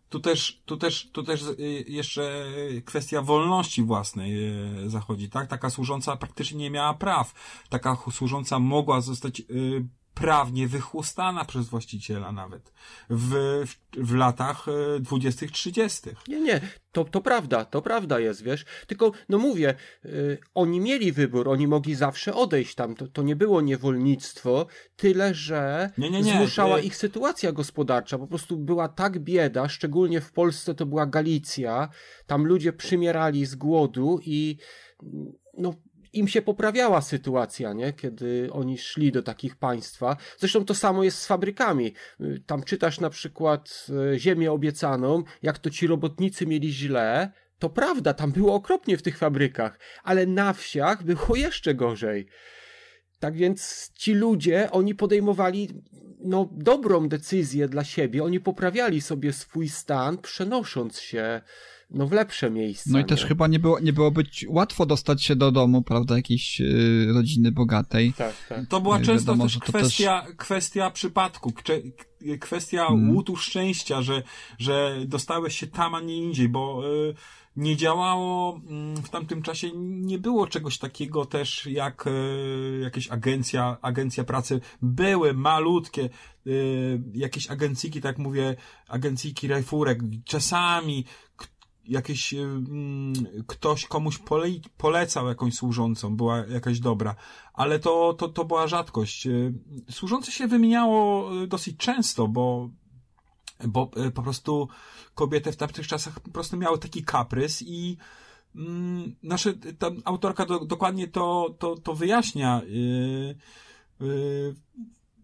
tu też, tu też, tu też y, jeszcze kwestia wolności własnej y, zachodzi, tak? Taka służąca praktycznie nie miała praw. Taka służąca mogła zostać y, prawnie wychłostana przez właściciela nawet w, w, w latach dwudziestych, trzydziestych. Nie, nie, to, to prawda, to prawda jest, wiesz. Tylko, no mówię, y, oni mieli wybór, oni mogli zawsze odejść tam. To, to nie było niewolnictwo, tyle że Nie, nie, nie, zmuszała y- ich sytuacja gospodarcza. Po prostu była tak bieda, szczególnie w Polsce to była Galicja. Tam ludzie przymierali z głodu i no, im się poprawiała sytuacja, nie? kiedy oni szli do takich państwa. Zresztą to samo jest z fabrykami. Tam czytasz na przykład y, Ziemię obiecaną, jak to ci robotnicy mieli źle. To prawda, tam było okropnie w tych fabrykach, ale na wsiach było jeszcze gorzej. Tak więc ci ludzie, oni podejmowali no, dobrą decyzję dla siebie, oni poprawiali sobie swój stan, przenosząc się no, w lepsze miejsca. No i też nie? chyba nie było, nie było być łatwo dostać się do domu, prawda, jakiejś y, rodziny bogatej. Tak, tak. To była Nie często wiadomo, też że to kwestia, kwestia przypadku, kwestia Mhm. łutu szczęścia, że, że dostałeś się tam, a nie indziej, bo y, nie działało mm, w tamtym czasie, nie było czegoś takiego też jak y, jakieś agencja, agencja pracy. Były malutkie y, jakieś agencyjki, tak mówię, agencyjki rajfurek. Czasami jakieś y, mm, ktoś komuś pole, polecał jakąś służącą, była jakaś dobra, ale to, to, to była rzadkość. Y, Służące się wymieniało y, dosyć często, bo bo po prostu kobiety w tamtych czasach po prostu miały taki kaprys i mm, nasze, ta autorka do, dokładnie to, to, to wyjaśnia.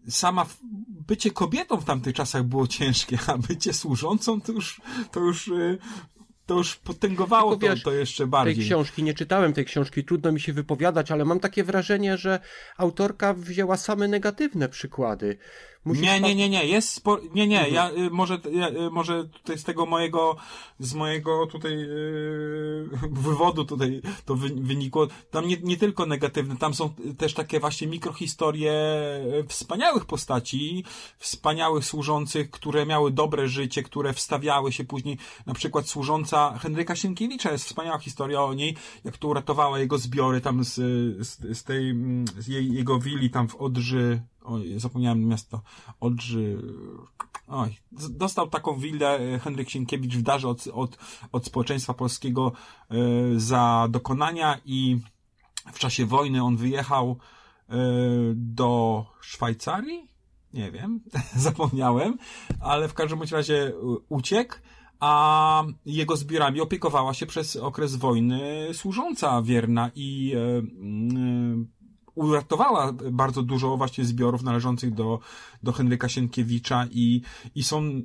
Sama bycie kobietą w tamtych czasach było ciężkie, a bycie służącą to już, to już, to już potęgowało Tylko to, wiesz, to jeszcze tej bardziej. książki, nie czytałem tej książki, trudno mi się wypowiadać, ale mam takie wrażenie, że autorka wzięła same negatywne przykłady. Musisz Nie, nie, nie, nie, jest nie, nie, Mhm. ja y, może, ja, y, może tutaj z tego mojego, z mojego tutaj y, wywodu tutaj to wy, wynikło, tam nie, nie tylko negatywne, tam są też takie właśnie mikrohistorie y, wspaniałych postaci, wspaniałych służących, które miały dobre życie, które wstawiały się później, na przykład służąca Henryka Sienkiewicza, jest wspaniała historia o niej, jak to uratowała jego zbiory tam z, z, z tej, mm, z jej, jego willi tam w Odrzy, zapomniałem miasto, Odrzy, oj, dostał taką willę e, Henryk Sienkiewicz w darze od, od, od społeczeństwa polskiego e, za dokonania i w czasie wojny on wyjechał e, do Szwajcarii? Nie wiem, zapomniałem, ale w każdym razie uciekł, a jego zbiorami opiekowała się przez okres wojny służąca wierna i uratowała bardzo dużo właśnie zbiorów należących do, do Henryka Sienkiewicza i, i są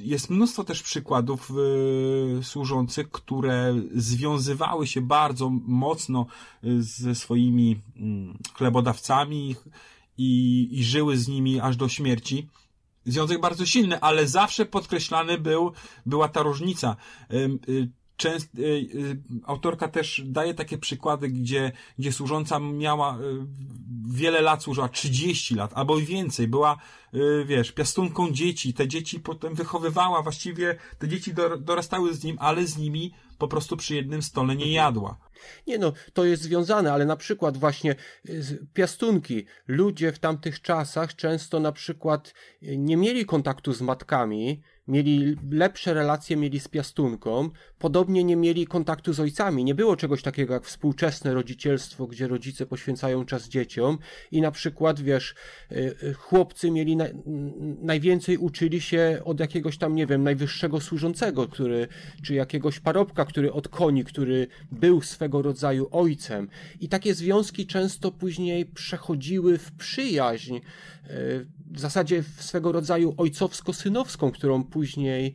jest mnóstwo też przykładów y, służących, które związywały się bardzo mocno y, ze swoimi mm, chlebodawcami i, i żyły z nimi aż do śmierci. Związek bardzo silny, ale zawsze podkreślany był, była ta różnica. Y, Częst, y, y, autorka też daje takie przykłady, gdzie, gdzie służąca miała y, wiele lat, służyła 30 lat albo i więcej. Była, wiesz, piastunką dzieci. Te dzieci potem wychowywała, właściwie te dzieci dor- dorastały z nim, ale z nimi po prostu przy jednym stole nie jadła. Nie no, to jest związane, ale na przykład właśnie piastunki. Ludzie w tamtych czasach często na przykład nie mieli kontaktu z matkami, mieli lepsze relacje mieli z piastunką, podobnie nie mieli kontaktu z ojcami. Nie było czegoś takiego jak współczesne rodzicielstwo, gdzie rodzice poświęcają czas dzieciom i na przykład, wiesz, y, y, chłopcy mieli na, najwięcej uczyli się od jakiegoś tam, nie wiem, najwyższego służącego, który, czy jakiegoś parobka, który od koni, który był swego rodzaju ojcem. I takie związki często później przechodziły w przyjaźń, y, w zasadzie w swego rodzaju ojcowsko-synowską, którą później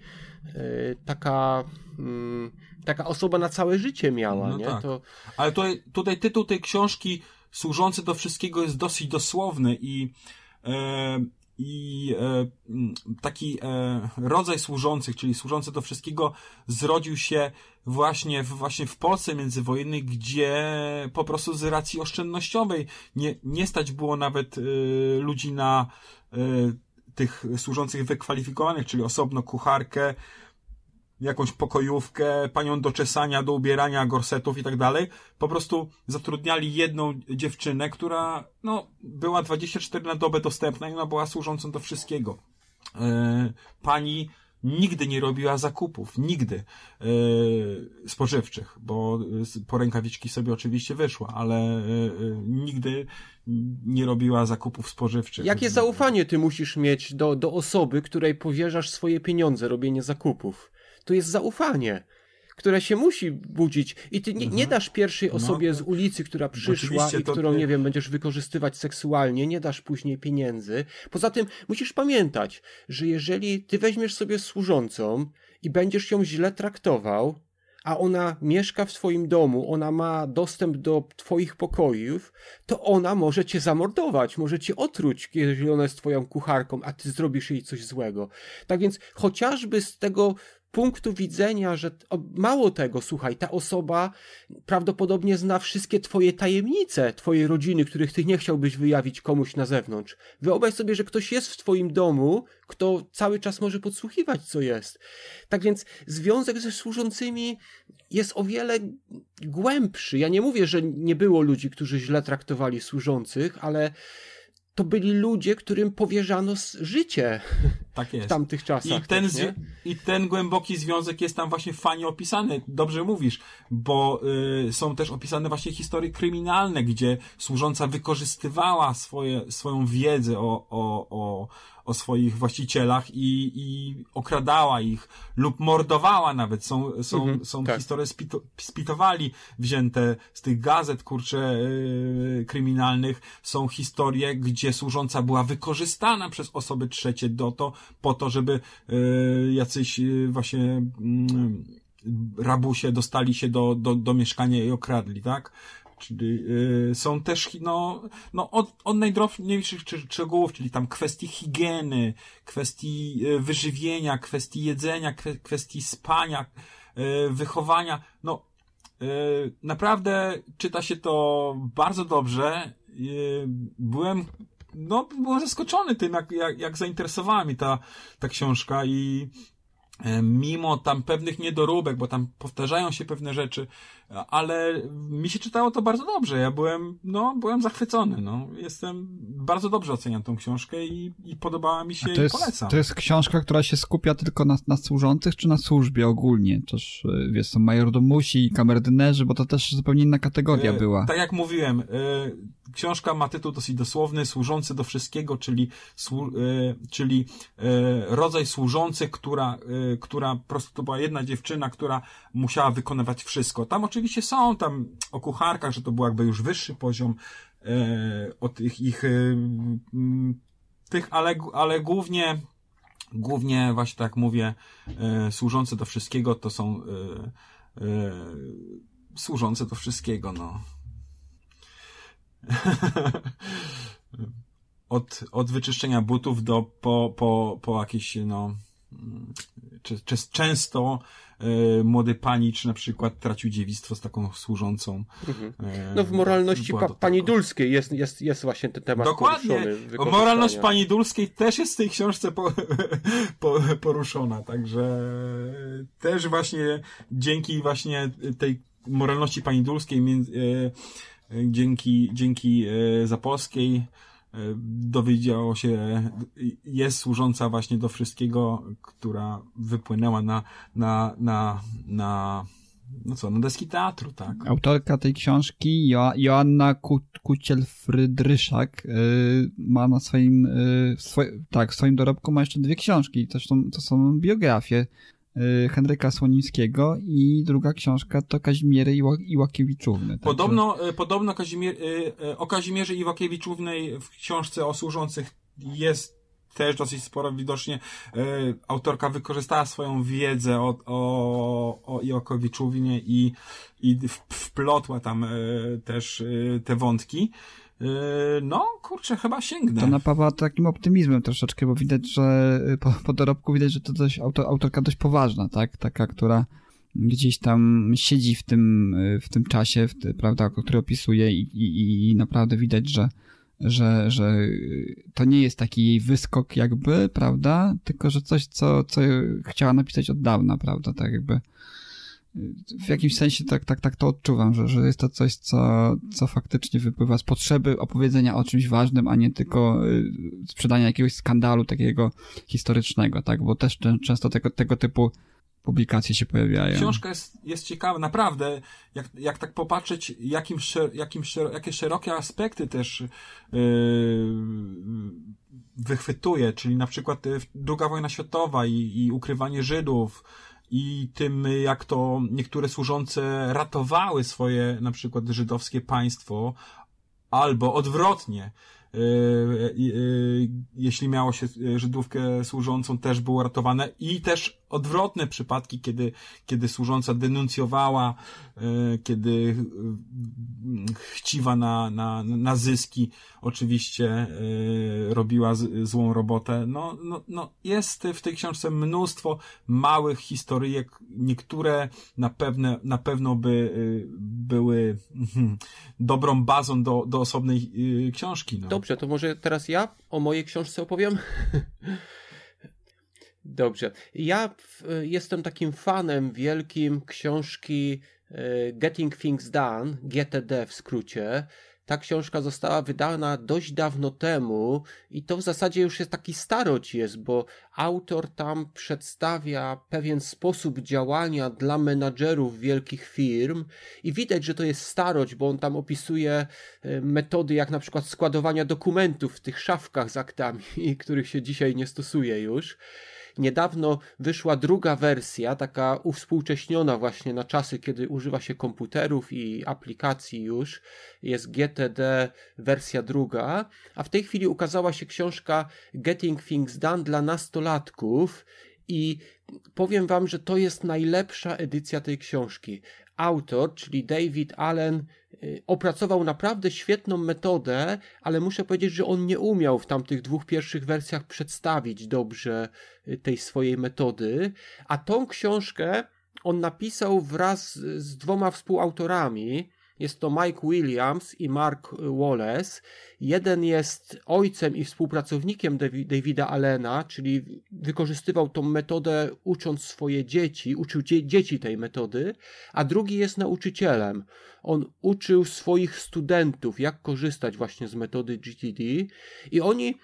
taka, mm, taka osoba na całe życie miała, No nie? tak. To, Ale tutaj, tutaj tytuł tej książki służący do wszystkiego jest dosyć dosłowny i, e, i e, taki e, rodzaj służących, czyli służący do wszystkiego, zrodził się właśnie w, właśnie w Polsce międzywojennej, gdzie po prostu z racji oszczędnościowej nie, nie stać było nawet e, ludzi na e, tych służących wykwalifikowanych, czyli osobno kucharkę, jakąś pokojówkę, panią do czesania, do ubierania gorsetów i tak dalej. Po prostu zatrudniali jedną dziewczynę, która, no, była 24 na dobę dostępna i ona była służącą do wszystkiego. E, pani nigdy nie robiła zakupów, nigdy e, spożywczych, bo e, po rękawiczki sobie oczywiście wyszła, ale e, nigdy nie robiła zakupów spożywczych. Jakie zaufanie ty musisz mieć do, do osoby, której powierzasz swoje pieniądze, robienie zakupów? To jest zaufanie, które się musi budzić. I ty nie, nie dasz pierwszej No, osobie z ulicy, która przyszła i którą, nie wiem, będziesz wykorzystywać seksualnie, nie dasz później pieniędzy. Poza tym musisz pamiętać, że jeżeli ty weźmiesz sobie służącą i będziesz ją źle traktował, a ona mieszka w twoim domu, ona ma dostęp do twoich pokojów, to ona może cię zamordować, może cię otruć, jeżeli ona jest twoją kucharką, a ty zrobisz jej coś złego. Tak więc chociażby z tego punktu widzenia, że mało tego, słuchaj, ta osoba prawdopodobnie zna wszystkie twoje tajemnice, twojej rodziny, których ty nie chciałbyś wyjawić komuś na zewnątrz. Wyobraź sobie, że ktoś jest w twoim domu, kto cały czas może podsłuchiwać, co jest. Tak więc związek ze służącymi jest o wiele głębszy. Ja nie mówię, że nie było ludzi, którzy źle traktowali służących, ale to byli ludzie, którym powierzano życie Tak jest. w tamtych czasach. I ten, też, I ten głęboki związek jest tam właśnie fajnie opisany, dobrze mówisz, bo y, są też opisane właśnie historie kryminalne, gdzie służąca wykorzystywała swoje, swoją wiedzę o, o, o, o swoich właścicielach i, i okradała ich lub mordowała nawet. Są, są, Mhm, są tak. historie spito, spitowali wzięte z tych gazet, kurcze, y, kryminalnych. Są historie, gdzie służąca była wykorzystana przez osoby trzecie do to, po to, żeby y, jacyś y, właśnie mm, rabusie dostali się do, do, do mieszkania i okradli, tak? Czyli y, są też, no, no od, od najdrobniejszych szczegółów, czyli tam kwestii higieny, kwestii wyżywienia, kwestii jedzenia, kwe, kwestii spania, wychowania. No, naprawdę czyta się to bardzo dobrze. Byłem, no, byłem zaskoczony tym, jak, jak, jak zainteresowała mi ta, ta książka i e, mimo tam pewnych niedoróbek, bo tam powtarzają się pewne rzeczy, ale mi się czytało to bardzo dobrze. Ja byłem, no, byłem zachwycony, no. Jestem, bardzo dobrze oceniam tą książkę i, i podobała mi się A to i jest, polecam. to jest książka, która się skupia tylko na, na służących, czy na służbie ogólnie? Też, y, wiesz, są majordomusi i kamerdynerzy, bo to też zupełnie inna kategoria E, była. Tak jak mówiłem, e, książka ma tytuł dosyć dosłowny, służący do wszystkiego, czyli, słu, e, czyli rodzaj służący, która, która po prostu to była jedna dziewczyna, która musiała wykonywać wszystko. Tam oczywiście są tam o kucharkach, że to był jakby już wyższy poziom e, o tych ich e, tych, ale, ale głównie głównie właśnie tak mówię, e, służące do wszystkiego to są e, e, służące do wszystkiego, no. od, od wyczyszczenia butów do po, po, po jakieś, no, czy, czy często e, młody panicz na przykład tracił dziewictwo z taką służącą. E, No w moralności pa, pani. Dulskiej jest, jest, jest właśnie ten temat Dokładnie. O moralność pani Dulskiej też jest w tej książce po, po, poruszona, także też właśnie dzięki właśnie tej moralności pani Dulskiej, między, e, dzięki, dzięki e, Zapolskiej dowiedziało się, jest służąca właśnie do wszystkiego, która wypłynęła na, na, na, na, no co, na deski teatru, tak. Autorka tej książki, jo Joanna Ku Kuciel-Frydryszak, y, ma na swoim, y, swoj, tak, w swoim dorobku ma jeszcze dwie książki. To są, to są biografie Henryka Słonimskiego i druga książka to Kazimiery Iła Iłakiewiczówny. Podobno, e, podobno Kazimier, e, o Kazimierze Iwakiewiczównej w książce o służących jest też dosyć sporo widocznie. Autorka wykorzystała swoją wiedzę o, o, o Iwakowiczównie i, i wplotła tam też te wątki. E, no, kurczę, chyba sięgnę. To napawa takim optymizmem troszeczkę, bo widać, że y, po, po dorobku widać, że to dość, auto, autorka dość poważna, tak? Taka, która gdzieś tam siedzi w tym, y, w tym czasie, w ty, prawda, który opisuje i, i, i naprawdę widać, że że, że to nie jest taki jej wyskok jakby, prawda? Tylko, że coś, co, co chciała napisać od dawna, prawda? Tak jakby w jakimś sensie tak, tak, tak to odczuwam, że, że jest to coś, co, co faktycznie wypływa z potrzeby opowiedzenia o czymś ważnym, a nie tylko y, sprzedania jakiegoś skandalu takiego historycznego, tak? Bo też często tego, tego typu publikacje się pojawiają. Książka jest, jest ciekawa, naprawdę, jak, jak tak popatrzeć, jakim, szer, jakim jakie szerokie aspekty też yy, wychwytuje, czyli na przykład y, druga wojna światowa i, i ukrywanie Żydów, i tym, jak to niektóre służące ratowały swoje na przykład żydowskie państwo, albo odwrotnie, E, e, jeśli miało się Żydówkę służącą, też było ratowane i też odwrotne przypadki, kiedy, kiedy służąca denuncjowała, e, kiedy chciwa na, na, na zyski oczywiście robiła złą robotę. No, no, no, jest w tej książce mnóstwo małych historyjek, niektóre na, pewne, na pewno by były hmm, dobrą bazą do, do osobnej książki. No. Dobrze, to może teraz ja o mojej książce opowiem? Dobrze. Ja jestem takim fanem wielkim książki e, Getting Things Done, GTD w skrócie. Ta książka została wydana dość dawno temu i to w zasadzie już jest taki starość jest, bo autor tam przedstawia pewien sposób działania dla menadżerów wielkich firm i widać, że to jest starość, bo on tam opisuje e, metody jak na przykład składowania dokumentów w tych szafkach z aktami, których się dzisiaj nie stosuje już. Niedawno wyszła druga wersja, taka uwspółcześniona właśnie na czasy, kiedy używa się komputerów i aplikacji już. Jest GTD wersja druga, a w tej chwili ukazała się książka Getting Things Done dla nastolatków i powiem wam, że to jest najlepsza edycja tej książki. Autor, czyli David Allen, opracował naprawdę świetną metodę, ale muszę powiedzieć, że on nie umiał w tamtych dwóch pierwszych wersjach przedstawić dobrze y, tej swojej metody, a tą książkę on napisał wraz z dwoma współautorami, jest to Mike Williams i Mark Wallace. Jeden jest ojcem i współpracownikiem Davida Allena, czyli wykorzystywał tą metodę ucząc swoje dzieci, uczył dzieci tej metody, a drugi jest nauczycielem. On uczył swoich studentów, jak korzystać właśnie z metody GTD i oni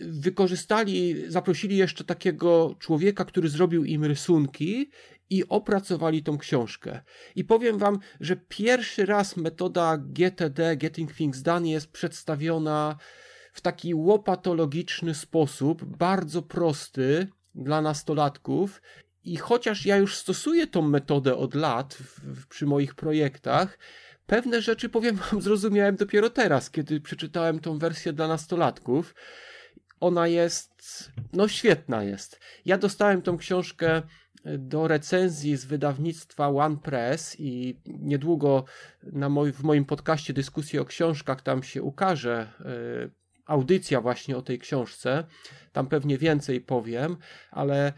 wykorzystali, zaprosili jeszcze takiego człowieka, który zrobił im rysunki i opracowali tą książkę. I powiem wam, że pierwszy raz metoda GTD, Getting Things Done, jest przedstawiona w taki łopatologiczny sposób, bardzo prosty dla nastolatków. I chociaż ja już stosuję tą metodę od lat w, przy moich projektach, pewne rzeczy, powiem wam, zrozumiałem dopiero teraz, kiedy przeczytałem tą wersję dla nastolatków. Ona jest, no świetna jest. Ja dostałem tą książkę do recenzji z wydawnictwa One Press i niedługo na moj, w moim podcaście dyskusji o książkach tam się ukaże y, audycja właśnie o tej książce. Tam pewnie więcej powiem, ale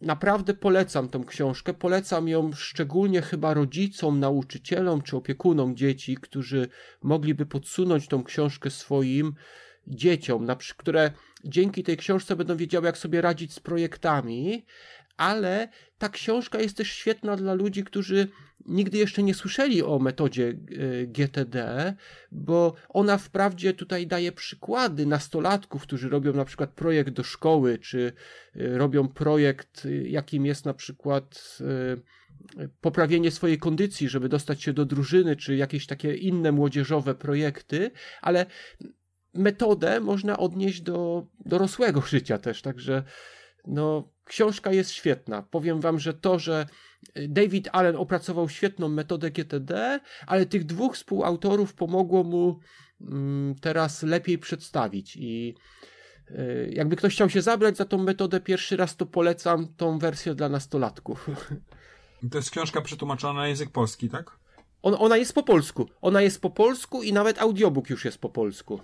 naprawdę polecam tą książkę. Polecam ją szczególnie chyba rodzicom, nauczycielom czy opiekunom dzieci, którzy mogliby podsunąć tą książkę swoim dzieciom, które dzięki tej książce będą wiedziały, jak sobie radzić z projektami, ale ta książka jest też świetna dla ludzi, którzy nigdy jeszcze nie słyszeli o metodzie e, GTD, bo ona wprawdzie tutaj daje przykłady nastolatków, którzy robią na przykład projekt do szkoły, czy e, robią projekt, e, jakim jest na przykład poprawienie swojej kondycji, żeby dostać się do drużyny, czy jakieś takie inne młodzieżowe projekty, ale metodę można odnieść do dorosłego życia też, także no, książka jest świetna. Powiem wam, że to, że David Allen opracował świetną metodę GTD, ale tych dwóch współautorów pomogło mu mm, teraz lepiej przedstawić i y, jakby ktoś chciał się zabrać za tą metodę pierwszy raz, to polecam tą wersję dla nastolatków. To jest książka przetłumaczona na język polski, tak? On, ona jest po polsku. Ona jest po polsku i nawet audiobook już jest po polsku.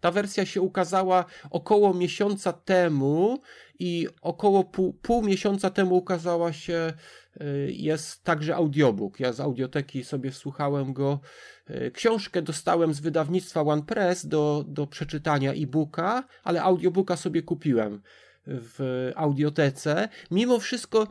Ta wersja się ukazała około miesiąca temu i około pół, pół miesiąca temu ukazała się, y, jest także audiobook. Ja z audioteki sobie słuchałem go. Y, książkę dostałem z wydawnictwa One Press do, do przeczytania e-booka, ale audiobooka sobie kupiłem w audiotece. Mimo wszystko,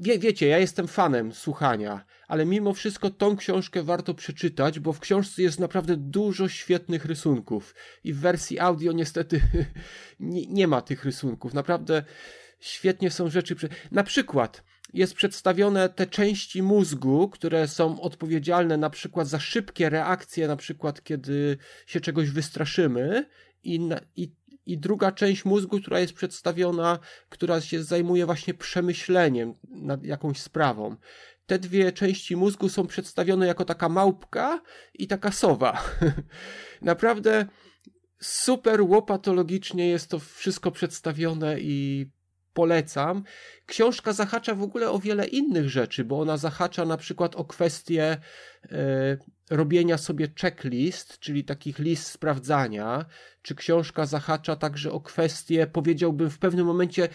wie, wiecie, ja jestem fanem słuchania, ale mimo wszystko tą książkę warto przeczytać, bo w książce jest naprawdę dużo świetnych rysunków i w wersji audio niestety nie, nie ma tych rysunków. Naprawdę świetnie są rzeczy. Na przykład jest przedstawione te części mózgu, które są odpowiedzialne na przykład za szybkie reakcje, na przykład kiedy się czegoś wystraszymy i, i i druga część mózgu, która jest przedstawiona, która się zajmuje właśnie przemyśleniem nad jakąś sprawą. Te dwie części mózgu są przedstawione jako taka małpka i taka sowa. Naprawdę super łopatologicznie jest to wszystko przedstawione i polecam. Książka zahacza w ogóle o wiele innych rzeczy, bo ona zahacza na przykład o kwestię e, robienia sobie checklist, czyli takich list sprawdzania, czy książka zahacza także o kwestię, powiedziałbym w pewnym momencie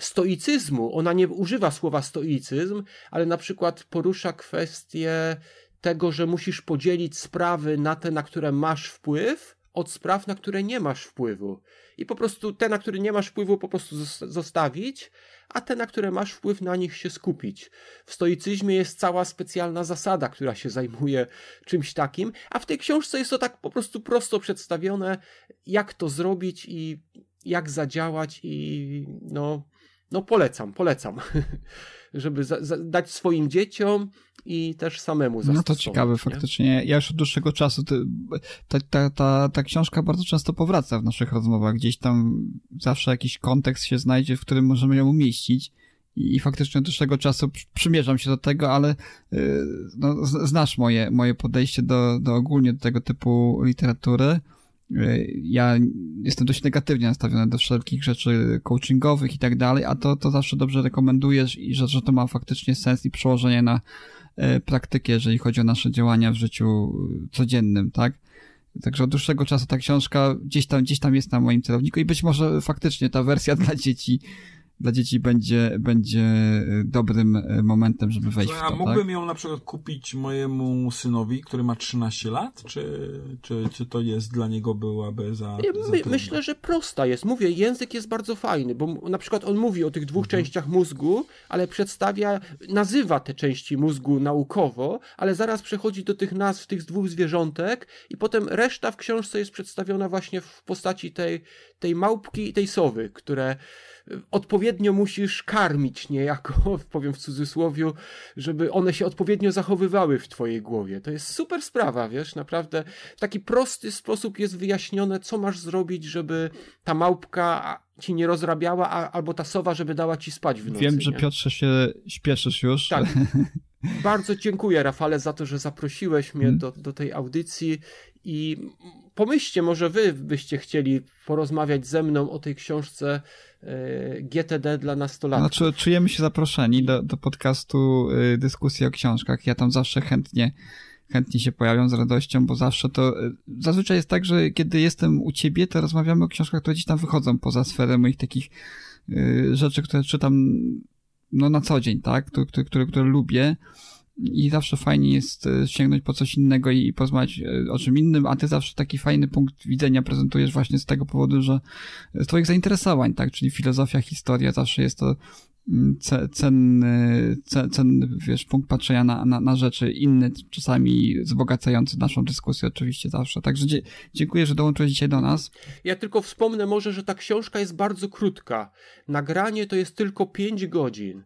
stoicyzmu. Ona nie używa słowa stoicyzm, ale na przykład porusza kwestię tego, że musisz podzielić sprawy na te, na które masz wpływ, od spraw, na które nie masz wpływu. I po prostu te, na które nie masz wpływu, po prostu zostawić, a te, na które masz wpływ, na nich się skupić. W stoicyzmie jest cała specjalna zasada, która się zajmuje czymś takim, a w tej książce jest to tak po prostu prosto przedstawione, jak to zrobić i jak zadziałać i no, no polecam, polecam, żeby za, za, dać swoim dzieciom i też samemu zastosować. No to ciekawe, nie? faktycznie. Ja już od dłuższego czasu, ta, ta, ta, ta książka bardzo często powraca w naszych rozmowach. Gdzieś tam zawsze jakiś kontekst się znajdzie, w którym możemy ją umieścić. I, faktycznie od dłuższego czasu przymierzam się do tego, ale y, no, znasz moje, moje podejście do, do ogólnie do tego typu literatury. Ja jestem dość negatywnie nastawiony do wszelkich rzeczy coachingowych i tak dalej, a to, to zawsze dobrze rekomendujesz i że, że to ma faktycznie sens i przełożenie na y, praktykę, jeżeli chodzi o nasze działania w życiu codziennym, tak? Także od dłuższego czasu ta książka gdzieś tam, gdzieś tam jest na moim celowniku i być może faktycznie ta wersja dla dzieci dla dzieci będzie, będzie e, dobrym e, momentem, żeby wejść w to, A mógłbym tak? ją na przykład kupić mojemu synowi, który ma 13 lat? Czy, czy, czy to jest dla niego byłaby za, za My, Myślę, że prosta jest. Mówię, język jest bardzo fajny, bo na przykład on mówi o tych dwóch mhm. częściach mózgu, ale przedstawia, nazywa te części mózgu naukowo, ale zaraz przechodzi do tych nazw tych dwóch zwierzątek i potem reszta w książce jest przedstawiona właśnie w postaci tej, tej małpki i tej sowy, które odpowiednio musisz karmić niejako, powiem w cudzysłowie, żeby one się odpowiednio zachowywały w twojej głowie. To jest super sprawa, wiesz, naprawdę w taki prosty sposób jest wyjaśnione, co masz zrobić, żeby ta małpka ci nie rozrabiała, a, albo ta sowa, żeby dała ci spać w nocy. Wiem, że Piotrze się śpieszysz już. Tak. Bardzo dziękuję, Rafale, za to, że zaprosiłeś mnie hmm. do, do tej audycji i pomyślcie, może wy byście chcieli porozmawiać ze mną o tej książce e, GTD dla nastolatków. Znaczy, czujemy się zaproszeni do, do podcastu e, dyskusji o książkach. Ja tam zawsze chętnie chętnie się pojawią z radością, bo zawsze to, e, zazwyczaj jest tak, że kiedy jestem u ciebie, to rozmawiamy o książkach, które gdzieś tam wychodzą poza sferę moich takich rzeczy, które czytam no na co dzień, tak, które, które, które lubię i zawsze fajnie jest e, sięgnąć po coś innego i porozmawiać e, o czym innym, a ty zawsze taki fajny punkt widzenia prezentujesz właśnie z tego powodu, że z twoich zainteresowań, tak, czyli filozofia, historia, zawsze jest to mm, cenny, cenny wiesz, punkt patrzenia na, na, na rzeczy inny, czasami wzbogacający naszą dyskusję oczywiście zawsze. Także dziękuję, że dołączyłeś dzisiaj do nas. Ja tylko wspomnę może, że ta książka jest bardzo krótka. Nagranie to jest tylko 5 godzin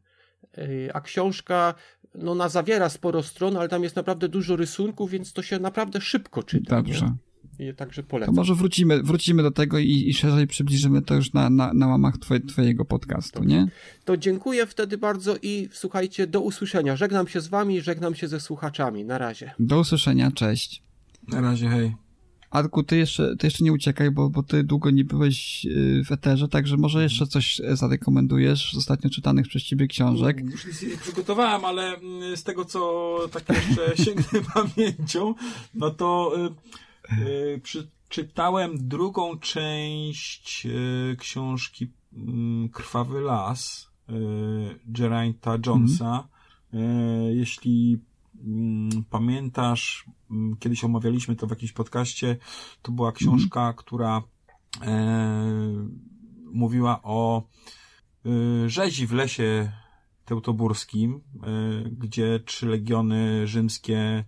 a książka no, ona zawiera sporo stron, ale tam jest naprawdę dużo rysunków, więc to się naprawdę szybko czyta. Dobrze. Nie? także polecam. To może wrócimy, wrócimy do tego i, i szerzej przybliżymy to już na, na, na łamach twoje, twojego podcastu, Dobrze. nie? To dziękuję wtedy bardzo i słuchajcie, do usłyszenia. Żegnam się z wami, żegnam się ze słuchaczami. Na razie. Do usłyszenia, cześć. Na razie, hej. Arku, ty jeszcze, ty jeszcze nie uciekaj, bo, bo ty długo nie byłeś y, w eterze, także może jeszcze coś zarekomendujesz z ostatnio czytanych przez ciebie książek. Już nic nie przygotowałem, ale mm, z tego, co tak jeszcze sięgnę pamięcią, no to y, y, przy czytałem drugą część e, książki mm, Krwawy Las e, Geraint'a Jonesa. E, jeśli mm, pamiętasz, mm, kiedyś omawialiśmy to w jakimś podcaście, to była książka, która e, mówiła o e, rzezi w lesie teutoburskim, e, gdzie trzy legiony rzymskie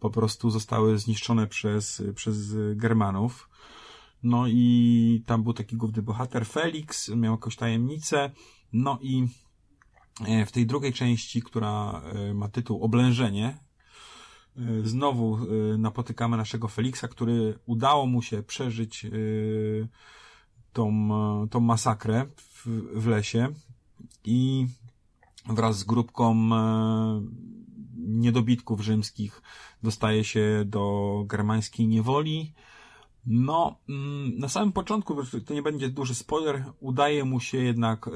po prostu zostały zniszczone przez, przez Germanów. No i tam był taki główny bohater Felix, miał jakąś tajemnicę, no i w tej drugiej części, która e, ma tytuł Oblężenie, e, znowu napotykamy naszego Felixa, który udało mu się przeżyć tą, tą masakrę w, w lesie i wraz z grupką niedobitków rzymskich dostaje się do germańskiej niewoli. No, mm, na samym początku, to nie będzie duży spoiler, udaje mu się jednak e,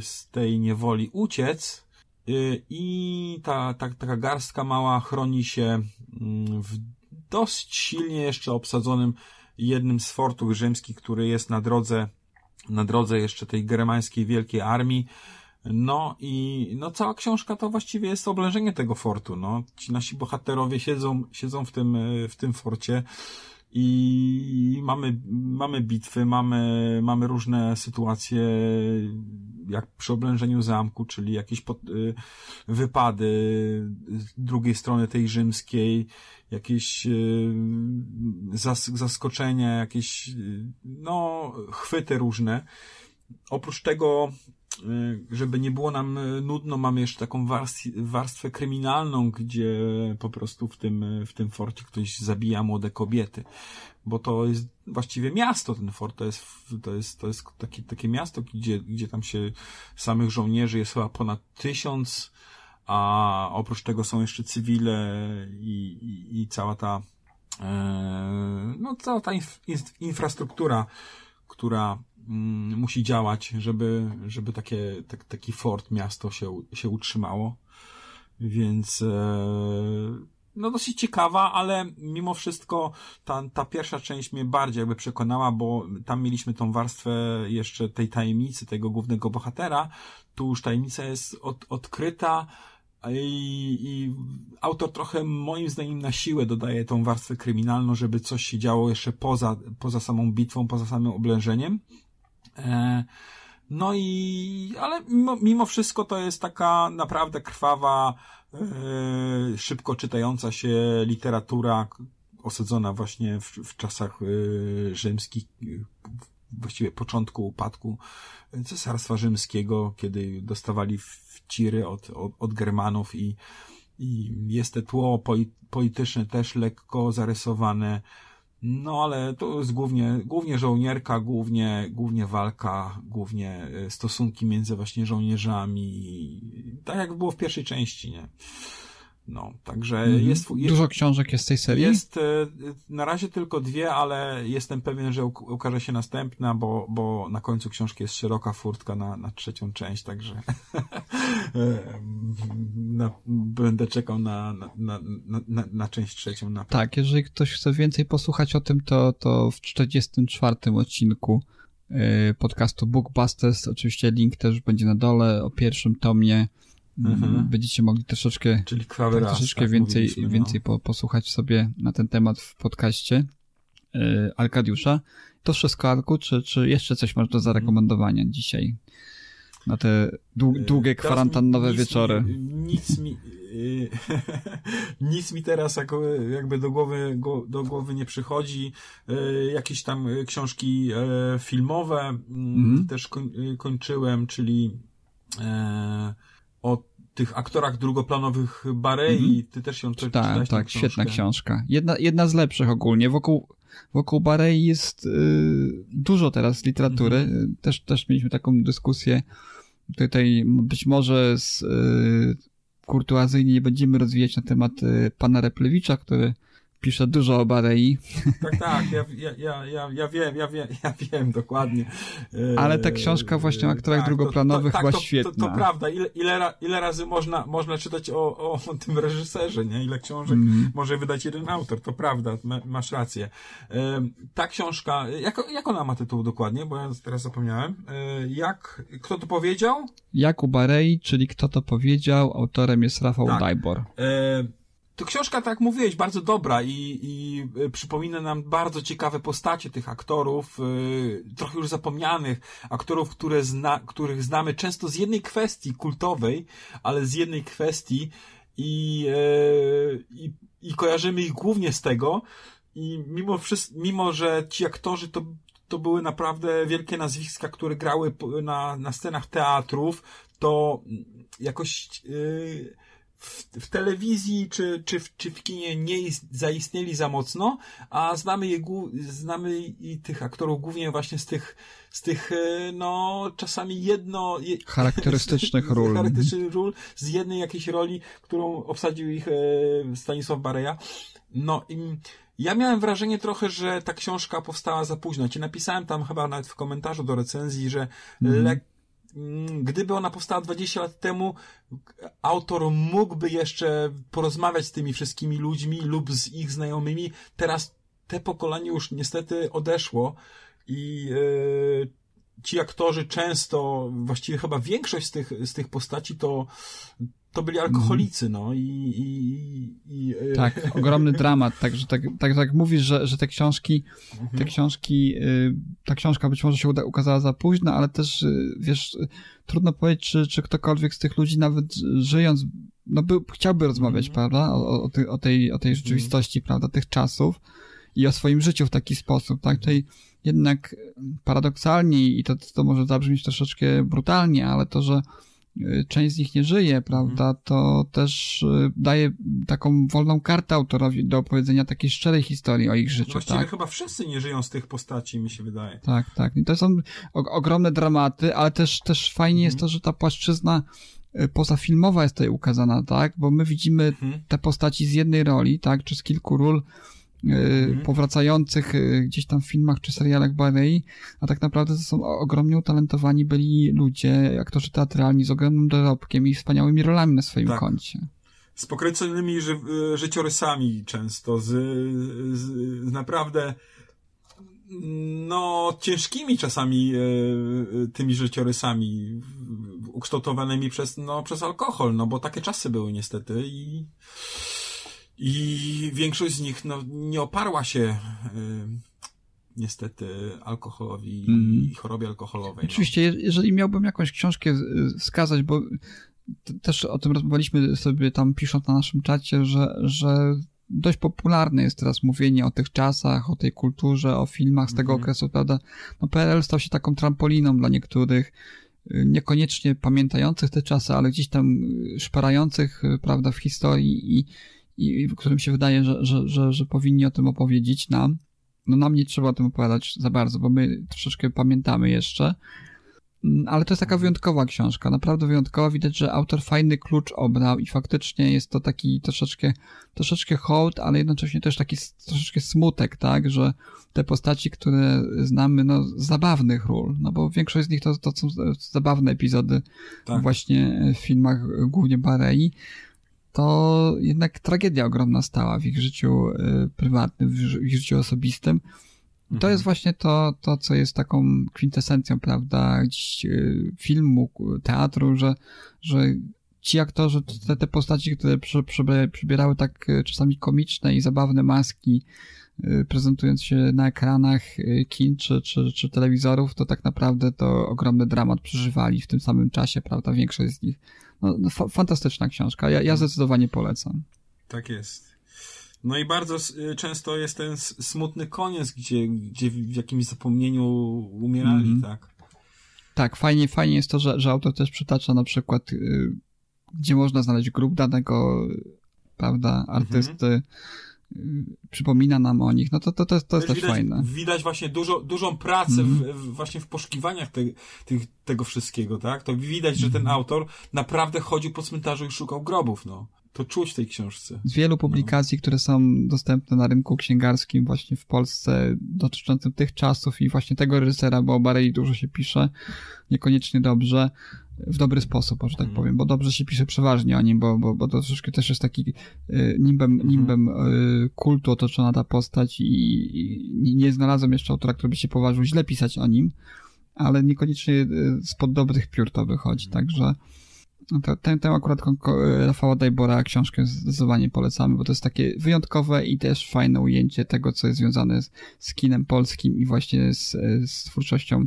z tej niewoli uciec e, i ta, ta, taka garstka mała chroni się mm, w dość silnie jeszcze obsadzonym jednym z fortów rzymskich, który jest na drodze, na drodze jeszcze tej germańskiej wielkiej armii. No i no cała książka to właściwie jest oblężenie tego fortu. No, ci nasi bohaterowie siedzą, siedzą w tym, w tym forcie i mamy, mamy bitwy, mamy, mamy różne sytuacje, jak przy oblężeniu zamku, czyli jakieś pod, y, wypady drugiej strony tej rzymskiej, jakieś y, zas, zaskoczenia, jakieś, y, no, chwyty różne. Oprócz tego Y, żeby nie było nam y, nudno, mamy jeszcze taką warstwę kryminalną, gdzie po prostu w tym, w tym forcie ktoś zabija młode kobiety. Bo to jest właściwie miasto, ten fort, to jest, to jest, to jest takie, takie miasto, gdzie, gdzie tam się samych żołnierzy jest chyba ponad tysiąc, a oprócz tego są jeszcze cywile i, i, i cała ta, e, no cała ta inf, infrastruktura, która musi działać, żeby, żeby takie, tak, taki fort, miasto się, się utrzymało. Więc e, no dosyć ciekawa, ale mimo wszystko ta, ta pierwsza część mnie bardziej jakby przekonała, bo tam mieliśmy tą warstwę jeszcze tej tajemnicy, tego głównego bohatera. Tu już tajemnica jest od, odkryta, i, I, autor trochę moim zdaniem na siłę dodaje tą warstwę kryminalną, żeby coś się działo jeszcze poza, poza samą bitwą, poza samym oblężeniem. E, no i, ale mimo, mimo wszystko to jest taka naprawdę krwawa, e, szybko czytająca się literatura osadzona właśnie w, w czasach e, rzymskich, właściwie początku upadku Cesarstwa Rzymskiego, kiedy dostawali wciry od, od, od Germanów i, i jest to tło polityczne też lekko zarysowane, no ale to jest głównie, głównie żołnierka, głównie, głównie walka, głównie e, stosunki między właśnie żołnierzami, tak jak było w pierwszej części, nie? No, także mm -hmm. jest, jest, Dużo książek jest z tej serii? Jest e, na razie tylko dwie, ale jestem pewien, że ukaże się następna, bo, bo na końcu książki jest szeroka furtka na, na trzecią część, także e, na, będę czekał na, na, na, na, na część trzecią. Na tak, jeżeli ktoś chce więcej posłuchać o tym, to, to w 44 odcinku e, podcastu Bookbusters, oczywiście link też będzie na dole o pierwszym tomie Mhm. Będziecie mogli troszeczkę, Czyli tak, troszeczkę tak, więcej, no. więcej po, posłuchać sobie na ten temat w podcaście yy, Arkadiusza. To wszystko, Arku, czy, czy jeszcze coś masz do zarekomendowania mhm. dzisiaj? Na te długie kwarantannowe nic wieczory. Mi, nic mi, yy, nic mi teraz jako, jakby do głowy, do głowy nie przychodzi. Jakieś tam książki filmowe mm, mhm. też koń, kończyłem, czyli o tych aktorach drugoplanowych Barei, mm -hmm. ty też ją czytałem. Tak, tak, świetna książka. Jedna, jedna z lepszych ogólnie. Wokół, wokół Barei jest y, dużo teraz literatury. Mm -hmm. Też, też mieliśmy taką dyskusję. Tutaj być może z y, kurtuazyjnie nie będziemy rozwijać na temat y, pana Replewicza, który pisze dużo o Barei. Tak, tak, ja, ja, ja, ja, wiem, ja wiem, ja wiem dokładnie. Ale ta książka właśnie o aktorach tak, drugoplanowych to, to, tak, była to, świetna. To, to, prawda, ile, ile, ile razy można, można czytać o, o, o tym reżyserze, nie? Ile książek mm. może wydać jeden autor, to prawda, masz rację. Ta książka, jak, jak ona ma tytuł dokładnie, bo ja teraz zapomniałem. E, jak, kto to powiedział? Jakub Barei, czyli kto to powiedział, autorem jest Rafał tak. Dajbor. E, to książka, tak jak mówiłeś, bardzo dobra i, i y, przypomina nam bardzo ciekawe postacie tych aktorów, y, trochę już zapomnianych, aktorów, które zna, których znamy często z jednej kwestii kultowej, ale z jednej kwestii i, y, i, i kojarzymy ich głównie z tego. I mimo, mimo że ci aktorzy to, to były naprawdę wielkie nazwiska, które grały na, na scenach teatrów, to jakoś. Yy, w, w telewizji czy, czy, w, czy w kinie nie zaistnieli za mocno, a znamy, je, znamy i tych aktorów głównie właśnie z tych, z tych e, no, czasami jedno... Je, charakterystycznych ról. charakterystycznych ról, z jednej jakiejś roli, którą obsadził ich e, Stanisław Bareja. No i ja miałem wrażenie trochę, że ta książka powstała za późno. Ci napisałem tam chyba nawet w komentarzu do recenzji, że mm. lek Mm, gdyby ona powstała 20 lat temu, autor mógłby jeszcze porozmawiać z tymi wszystkimi ludźmi lub z ich znajomymi. Teraz te pokolenie już niestety odeszło i yy, ci aktorzy często, właściwie chyba większość z tych, z tych postaci to, to byli alkoholicy, no i... i, i e, tak, ogromny dramat, także tak, tak, tak mówisz, że, że te książki, te mhm. książki, y, ta książka być może się ukazała za późno, ale też, y, wiesz, trudno powiedzieć, czy, czy ktokolwiek z tych ludzi nawet żyjąc, no by, chciałby rozmawiać, mm. prawda, o, o, ty, o, tej, o tej rzeczywistości, prawda, tych czasów i o swoim życiu w taki sposób, tak, tutaj jednak paradoksalnie i to, to może zabrzmieć troszeczkę brutalnie, ale to, że Y, część z nich nie żyje, prawda, mhm. to też y, daje taką wolną kartę autorowi do opowiedzenia takiej szczerej historii o ich życiu. Właściwie tak? chyba wszyscy nie żyją z tych postaci, mi się wydaje. Tak, tak. I to są ogromne dramaty, ale też, też fajnie mhm. jest to, że ta płaszczyzna y, pozafilmowa jest tutaj ukazana, tak, bo my widzimy mhm. te postaci z jednej roli, tak, czy z kilku ról, mhm. powracających y, gdzieś tam w filmach czy serialach Barei, a tak naprawdę to są ogromnie utalentowani byli ludzie, aktorzy teatralni z ogromnym dorobkiem i wspaniałymi rolami na swoim tak. koncie. Z pokręconymi ży y, życiorysami często, z, z, z naprawdę no, ciężkimi czasami e, tymi życiorysami ukształtowanymi przez, no, przez alkohol, no bo takie czasy były niestety i i większość z nich no, nie oparła się y, niestety alkoholowi mm. i chorobie alkoholowej. No. Oczywiście, no. jeżeli miałbym jakąś książkę wskazać, bo też o tym rozmawialiśmy sobie tam pisząc na naszym czacie, że, że dość popularne jest teraz mówienie o tych czasach, o tej kulturze, o filmach z tego mm. okresu, prawda? No PRL stał się taką trampoliną dla niektórych, y, niekoniecznie pamiętających te czasy, ale gdzieś tam szparających, y, prawda, w historii i i w którym się wydaje, że, że, że, że powinni o tym opowiedzieć nam. No nam nie trzeba o tym opowiadać za bardzo, bo my troszeczkę pamiętamy jeszcze. Mm, ale to jest taka wyjątkowa książka, naprawdę wyjątkowa. Widać, że autor fajny klucz obrał i faktycznie jest to taki troszeczkę, troszeczkę hołd, ale jednocześnie też taki troszeczkę smutek, tak, że te postaci, które znamy, no, z zabawnych ról, no bo większość z nich to, to są zabawne epizody tak. właśnie w filmach głównie Barei, to jednak tragedia ogromna stała w ich życiu y, prywatnym, w ich życiu osobistym. To mhm. jest właśnie to, to, co jest taką kwintesencją, prawda, gdzieś y, filmu, teatru, że, że ci aktorzy, te, te postaci, które przy, przy, przybierały tak y, czasami komiczne i zabawne maski, prezentując się na ekranach kin czy, czy, czy telewizorów, to tak naprawdę to ogromny dramat przeżywali w tym samym czasie, prawda, większość z nich no, no fantastyczna książka. Ja, ja mhm. zdecydowanie polecam. Tak jest. No i bardzo y, często jest ten smutny koniec, gdzie, gdzie w jakimś zapomnieniu umierali, mm. tak? Tak, fajnie, fajnie jest to, że, że autor też przytacza na przykład, y, gdzie można znaleźć grup danego, prawda, artysty, mm -hmm przypomina nam o nich, no to, to, to, to jest też widać, fajne. Widać właśnie dużo, dużą pracę mm. w, w, właśnie w poszukiwaniach te, tych, tego wszystkiego, tak? To widać, że ten mm. autor naprawdę chodził po cmentarzu i szukał grobów, no. to czuć w tej książce. Z wielu publikacji, które są dostępne na rynku księgarskim właśnie w Polsce dotyczącym tych czasów i właśnie tego reżysera, bo o Barei dużo się pisze, niekoniecznie dobrze, w dobry sposób, że tak Mhm. powiem, bo dobrze się pisze przeważnie o nim, bo, bo, bo to troszeczkę też jest taki y, nimbem, Mhm. nimbem y, kultu otoczona ta postać i, i nie- znalazłem jeszcze autora, który by się poważył źle pisać o nim, ale niekoniecznie y, spod dobrych piór to wychodzi, Mhm. także no tę, tę akurat Rafała Dajbora książkę zdecydowanie polecamy, bo to jest takie wyjątkowe i też fajne ujęcie tego, co jest związane z, z kinem polskim i właśnie z, z twórczością,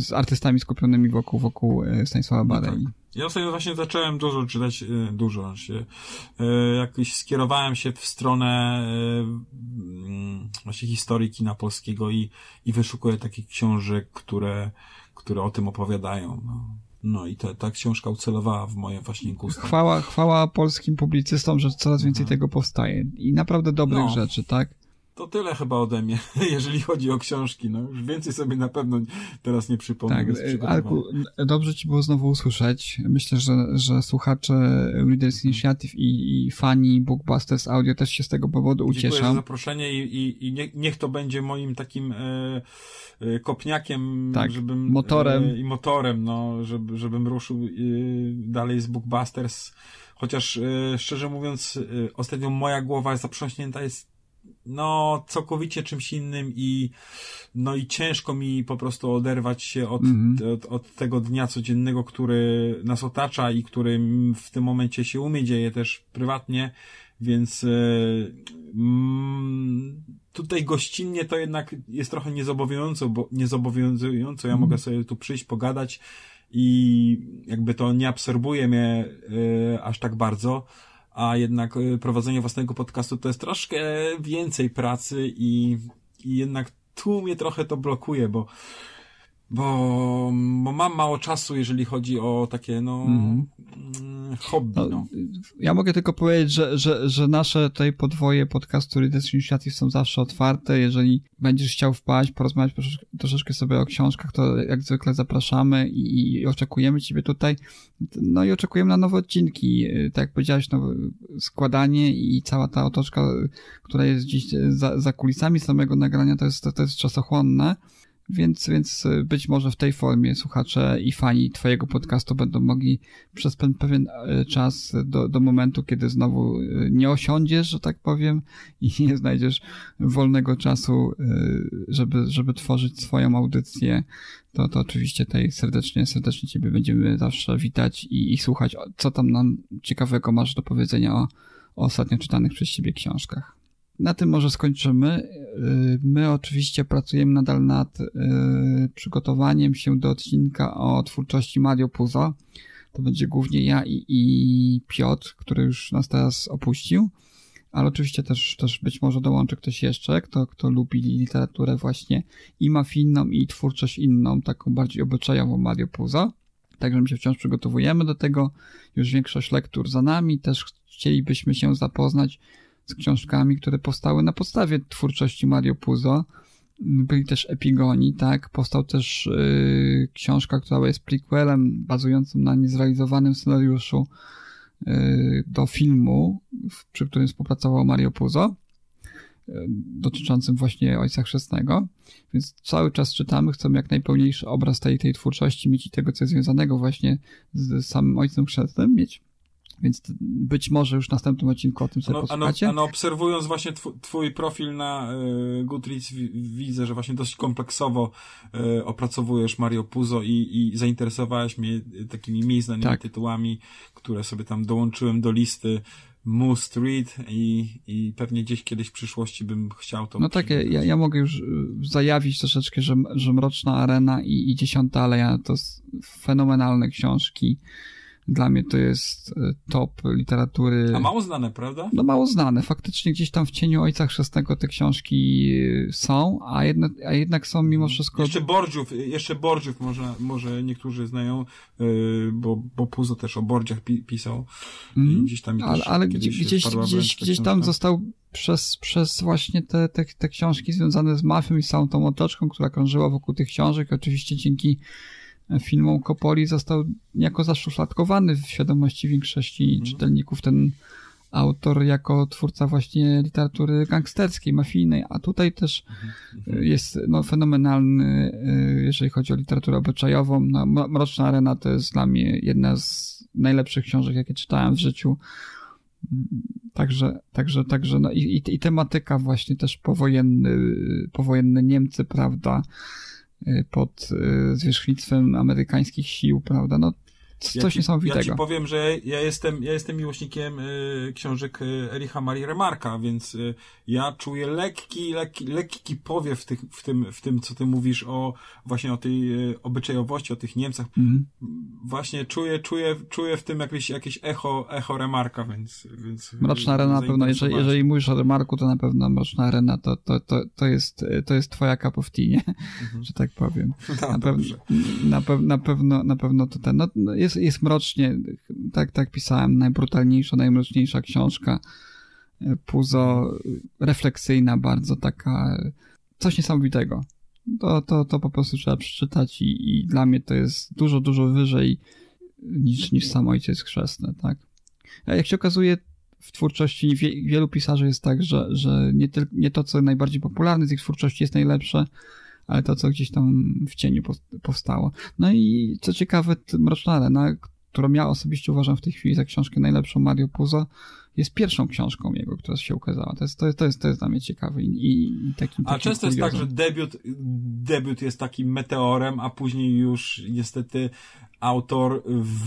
z artystami skupionymi wokół, wokół e, Stanisława No Barei. Ja ostatnio właśnie zacząłem dużo czytać, e, dużo się, e, jakoś skierowałem się w stronę mm, właśnie historii kina polskiego i, i wyszukuję takich książek, które, które o tym opowiadają. No, no i ta, ta książka ucelowała w moje właśnie gusta. Chwała, chwała polskim publicystom, że coraz więcej tego powstaje i naprawdę dobrych Mhm. No. rzeczy, tak? To tyle chyba ode mnie, jeżeli chodzi o książki. No, już więcej sobie na pewno teraz nie przypomnę. Tak, e, przygotowania. Alku, dobrze ci było znowu usłyszeć. Myślę, że, że słuchacze Readers Initiative i, i fani Bookbusters Audio też się z tego powodu Dziękuję za ucieszą. zaproszenie i, i, i nie, niech to będzie moim takim e, e, kopniakiem, Tak, żebym, motorem. E, I motorem, no, żeby, żebym ruszył e, dalej z Bookbusters. Chociaż e, szczerze mówiąc, e, ostatnio moja głowa zaprząśnięta jest no, całkowicie czymś innym i no i ciężko mi po prostu oderwać się od, Mhm. od, od tego dnia codziennego, który nas otacza i który w tym momencie się u mnie dzieje też prywatnie, więc e, mm, tutaj gościnnie to jednak jest trochę niezobowiązująco, bo niezobowiązująco. Ja Mhm. mogę sobie tu przyjść, pogadać i jakby to nie absorbuje mnie e, aż tak bardzo, a jednak e, prowadzenie własnego podcastu to jest troszkę więcej pracy i, i jednak tu mnie trochę to blokuje, bo bo, bo mam mało czasu, jeżeli chodzi o takie, no, Mhm. mm, hobby, No, no. Ja mogę tylko powiedzieć, że, że, że nasze tutaj podwoje podcastu Readers Initiative są zawsze otwarte. Jeżeli będziesz chciał wpaść, porozmawiać troszeczkę, troszeczkę sobie o książkach, to jak zwykle zapraszamy i, i oczekujemy Ciebie tutaj. No i oczekujemy na nowe odcinki. Tak jak powiedziałeś, no, składanie i cała ta otoczka, która jest gdzieś za, za kulisami samego nagrania, to jest, to, to jest czasochłonne. Więc, więc być może w tej formie słuchacze i fani Twojego podcastu będą mogli przez ten pewien e, czas do, do momentu, kiedy znowu e, nie osiądziesz, że tak powiem, i nie znajdziesz wolnego czasu, e, żeby, żeby tworzyć swoją audycję, to, to oczywiście tutaj serdecznie, serdecznie Ciebie będziemy zawsze witać i, i słuchać, co tam nam ciekawego masz do powiedzenia o, o ostatnio czytanych przez Ciebie książkach. Na tym może skończymy. My oczywiście pracujemy nadal nad y, przygotowaniem się do odcinka o twórczości Mario Puzo. To będzie głównie ja i, i Piotr, który już nas teraz opuścił, ale oczywiście też, też być może dołączy ktoś jeszcze, kto, kto lubi literaturę właśnie i mafijną, i twórczość inną, taką bardziej obyczajową Mario Puzo. Także my się wciąż przygotowujemy do tego. Już większość lektur za nami. Też chcielibyśmy się zapoznać z książkami, które powstały na podstawie twórczości Mario Puzo. Byli też epigoni, tak? Powstał też yy, książka, która jest prequelem bazującym na niezrealizowanym scenariuszu yy, do filmu, przy którym współpracował Mario Puzo, yy, dotyczącym właśnie Ojca Chrzestnego. Więc cały czas czytamy, chcemy jak najpełniejszy obraz tej, tej twórczości mieć i tego, co jest związanego właśnie z samym Ojcem Chrzestnym mieć. Więc być może już w następnym odcinku o tym sobie ano, posłuchacie. ano, ano obserwując właśnie tw twój profil na y, Goodreads widzę, że właśnie dość kompleksowo y, opracowujesz Mario Puzo i, i zainteresowałeś mnie takimi mniej znanymi Tak. tytułami, które sobie tam dołączyłem do listy Must Read i, i pewnie gdzieś kiedyś w przyszłości bym chciał to No tak, ja, ja mogę już y, zajawić troszeczkę, że, że Mroczna Arena i, i Dziesiąta Aleja to fenomenalne książki. Dla mnie to jest y, top literatury. A mało znane, prawda? No mało znane. Faktycznie gdzieś tam w cieniu Ojca Chrzestnego te książki y, są, a, jedne, a jednak są mimo wszystko... Jeszcze Bordziów, jeszcze Bordziów może, może niektórzy znają, bo, bo Puzo też o Bordziach pi pisał. I gdzieś tam Ale, ale gdzieś, gdzieś, gdzieś, gdzieś tam został przez, przez właśnie te, te, te książki związane z mafią i całą tą otoczką, która krążyła wokół tych książek. Oczywiście dzięki filmom Coppoli został niejako zaszufladkowany w świadomości większości Mhm. czytelników ten, autor jako twórca właśnie literatury gangsterskiej, mafijnej, a tutaj też Mhm. jest no, fenomenalny, y, jeżeli chodzi o literaturę obyczajową. No, Mro- Mroczna Arena to jest dla mnie jedna z najlepszych książek, jakie czytałem w życiu. Mm, Także, także, także, no i, i, i tematyka właśnie też powojenny, powojenne Niemcy, prawda, pod y, zwierzchnictwem amerykańskich sił, prawda, no c- Ja coś ci- niesamowitego. Ja ci powiem, że ja jestem, ja jestem miłośnikiem y, książek y, Ericha Marii Remarka, więc y, ja czuję lekki, lekki, lekki powiew w, tych, w, tym, w tym, co ty mówisz o właśnie o tej y, obyczajowości, o tych Niemcach. Mhm. Właśnie czuję, czuję, czuję w tym jakieś, jakieś echo, echo Remarka, więc, więc Mroczna Arena na pewno, jeżeli, jeżeli mówisz o Remarku, to na pewno Mroczna Arena to, to, to, to, jest, to jest twoja cup of tea, nie? że tak powiem. No, Na, pew, na, na pewno, na pewno to ten, no, no jest, jest mrocznie, tak, tak pisałem, najbrutalniejsza, najmroczniejsza książka, puzo, refleksyjna bardzo, taka, coś niesamowitego. To, to, to po prostu trzeba przeczytać i, i dla mnie to jest dużo, dużo wyżej niż, niż sam Ojciec Chrzestny, tak? A jak się okazuje, w twórczości wie, wielu pisarzy jest tak, że, że nie, tyl, nie to, co najbardziej popularne z ich twórczości jest najlepsze, ale to, co gdzieś tam w cieniu powstało. No i co ciekawe, Mroczna Arena, którą ja osobiście uważam w tej chwili za książkę najlepszą Mario Puzo, jest pierwszą książką jego, która się ukazała. To jest, to jest, to jest, to jest dla mnie ciekawe i, i, i takim, A często jest tak, że debiut, debiut jest takim meteorem, a później już niestety autor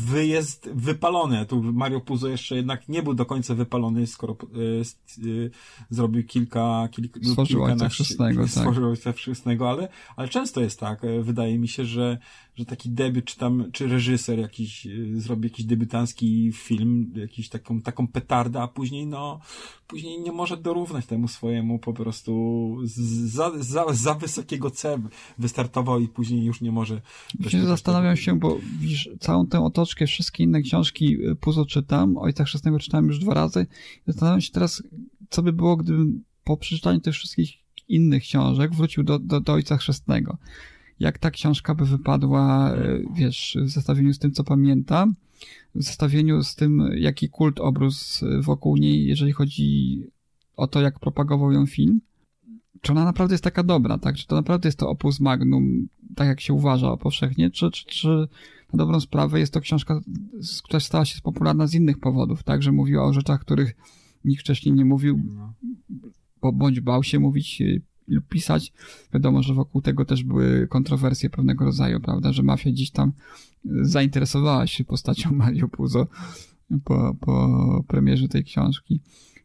wy jest wypalony. Tu Mario Puzo jeszcze jednak nie był do końca wypalony, skoro y, y, zrobił kilka, kilka lub Stworzył Ojca Chrzestnego, tak. Stworzył Ojca Chrzestnego, ale, ale często jest tak. E, Wydaje mi się, że, że taki debiut, czy tam, czy reżyser jakiś y, zrobi jakiś debiutancki film, jakiś taką, taką petardę, a później no, później nie może dorównać temu swojemu po prostu za, za, za wysokiego C wystartował i później już nie może. Doświadczać zastanawiam się, bo widzisz, całą tę otoczkę, wszystkie inne książki y, Puzo czytam, Ojca Chrzestnego czytałem już dwa razy. Zastanawiam się teraz, co by było, gdybym po przeczytaniu tych wszystkich innych książek wrócił do, do, do Ojca Chrzestnego. Jak ta książka by wypadła, y, wiesz, w zestawieniu z tym, co pamiętam, w zestawieniu z tym, jaki kult obrósł wokół niej, jeżeli chodzi o to, jak propagował ją film. Czy ona naprawdę jest taka dobra, tak? Czy to naprawdę jest to opus magnum, tak jak się uważa powszechnie, czy, czy, czy na dobrą sprawę jest to książka, która stała się popularna z innych powodów, tak? Że mówiła o rzeczach, których nikt wcześniej nie mówił, No. bo bądź bał się mówić lub pisać. Wiadomo, że wokół tego też były kontrowersje pewnego rodzaju, prawda? Że mafia gdzieś tam y, zainteresowała się postacią Mario Puzo po, po premierze tej książki.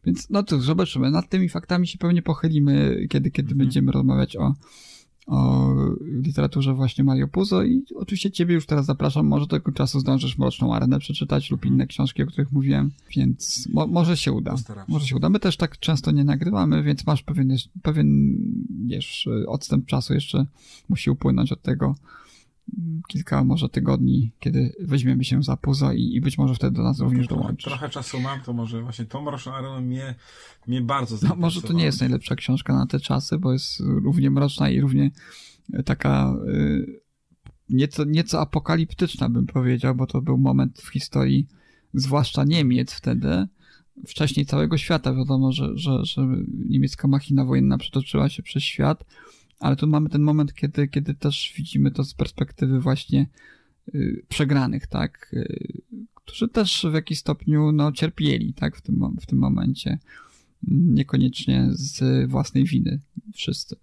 Więc no to zobaczymy. Nad tymi faktami się pewnie pochylimy, kiedy, kiedy Mhm. będziemy rozmawiać o, o literaturze właśnie Mario Puzo i oczywiście ciebie już teraz zapraszam, może do tego czasu zdążysz Mroczną Arenę przeczytać lub inne książki, o których mówiłem, więc mo, może się uda. Postaram się. Może się uda. My też tak często nie nagrywamy, więc masz pewien, pewien wiesz, odstęp czasu jeszcze musi upłynąć od tego kilka może tygodni, kiedy weźmiemy się za puzo i, i być może wtedy do nas również trochę, dołączysz. trochę czasu mam, to może właśnie tą Mroczną Areną mnie, mnie bardzo No, może to nie jest najlepsza książka na te czasy, bo jest równie mroczna i równie e, taka y, nieco, nieco apokaliptyczna, bym powiedział, bo to był moment w historii, zwłaszcza Niemiec wtedy, wcześniej całego świata. Wiadomo, że, że, że niemiecka machina wojenna przetoczyła się przez świat, ale tu mamy ten moment, kiedy, kiedy też widzimy to z perspektywy właśnie y, przegranych, tak, y, którzy też w jakiś stopniu no, cierpieli, tak, w tym, w tym momencie niekoniecznie z własnej winy wszyscy.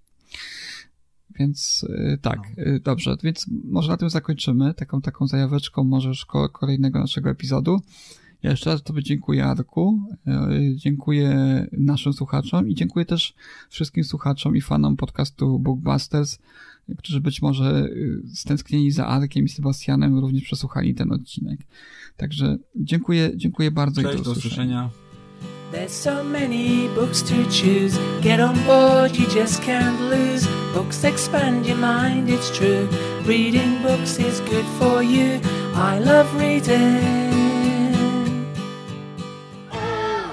Więc y, tak, y, dobrze, więc może na tym zakończymy, taką taką zajaweczką może już ko- kolejnego naszego epizodu. Ja jeszcze raz Tobie dziękuję, Arku, y, dziękuję naszym słuchaczom i dziękuję też wszystkim słuchaczom i fanom podcastu Bookbusters, którzy być może y, stęsknieni za Arkiem i Sebastianem również przesłuchali ten odcinek. Także dziękuję, dziękuję bardzo Cześć, i do usłyszenia. There's so many books to choose. Get on board, you just can't lose. Books expand your mind, it's true. Reading books is good for you. I love reading.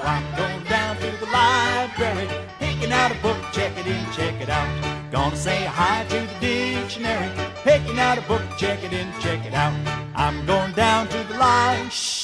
I'm going down to the library, picking out a book, check it in, check it out. Gonna say hi to the dictionary, picking out a book, check it in, check it out. I'm going down to the library.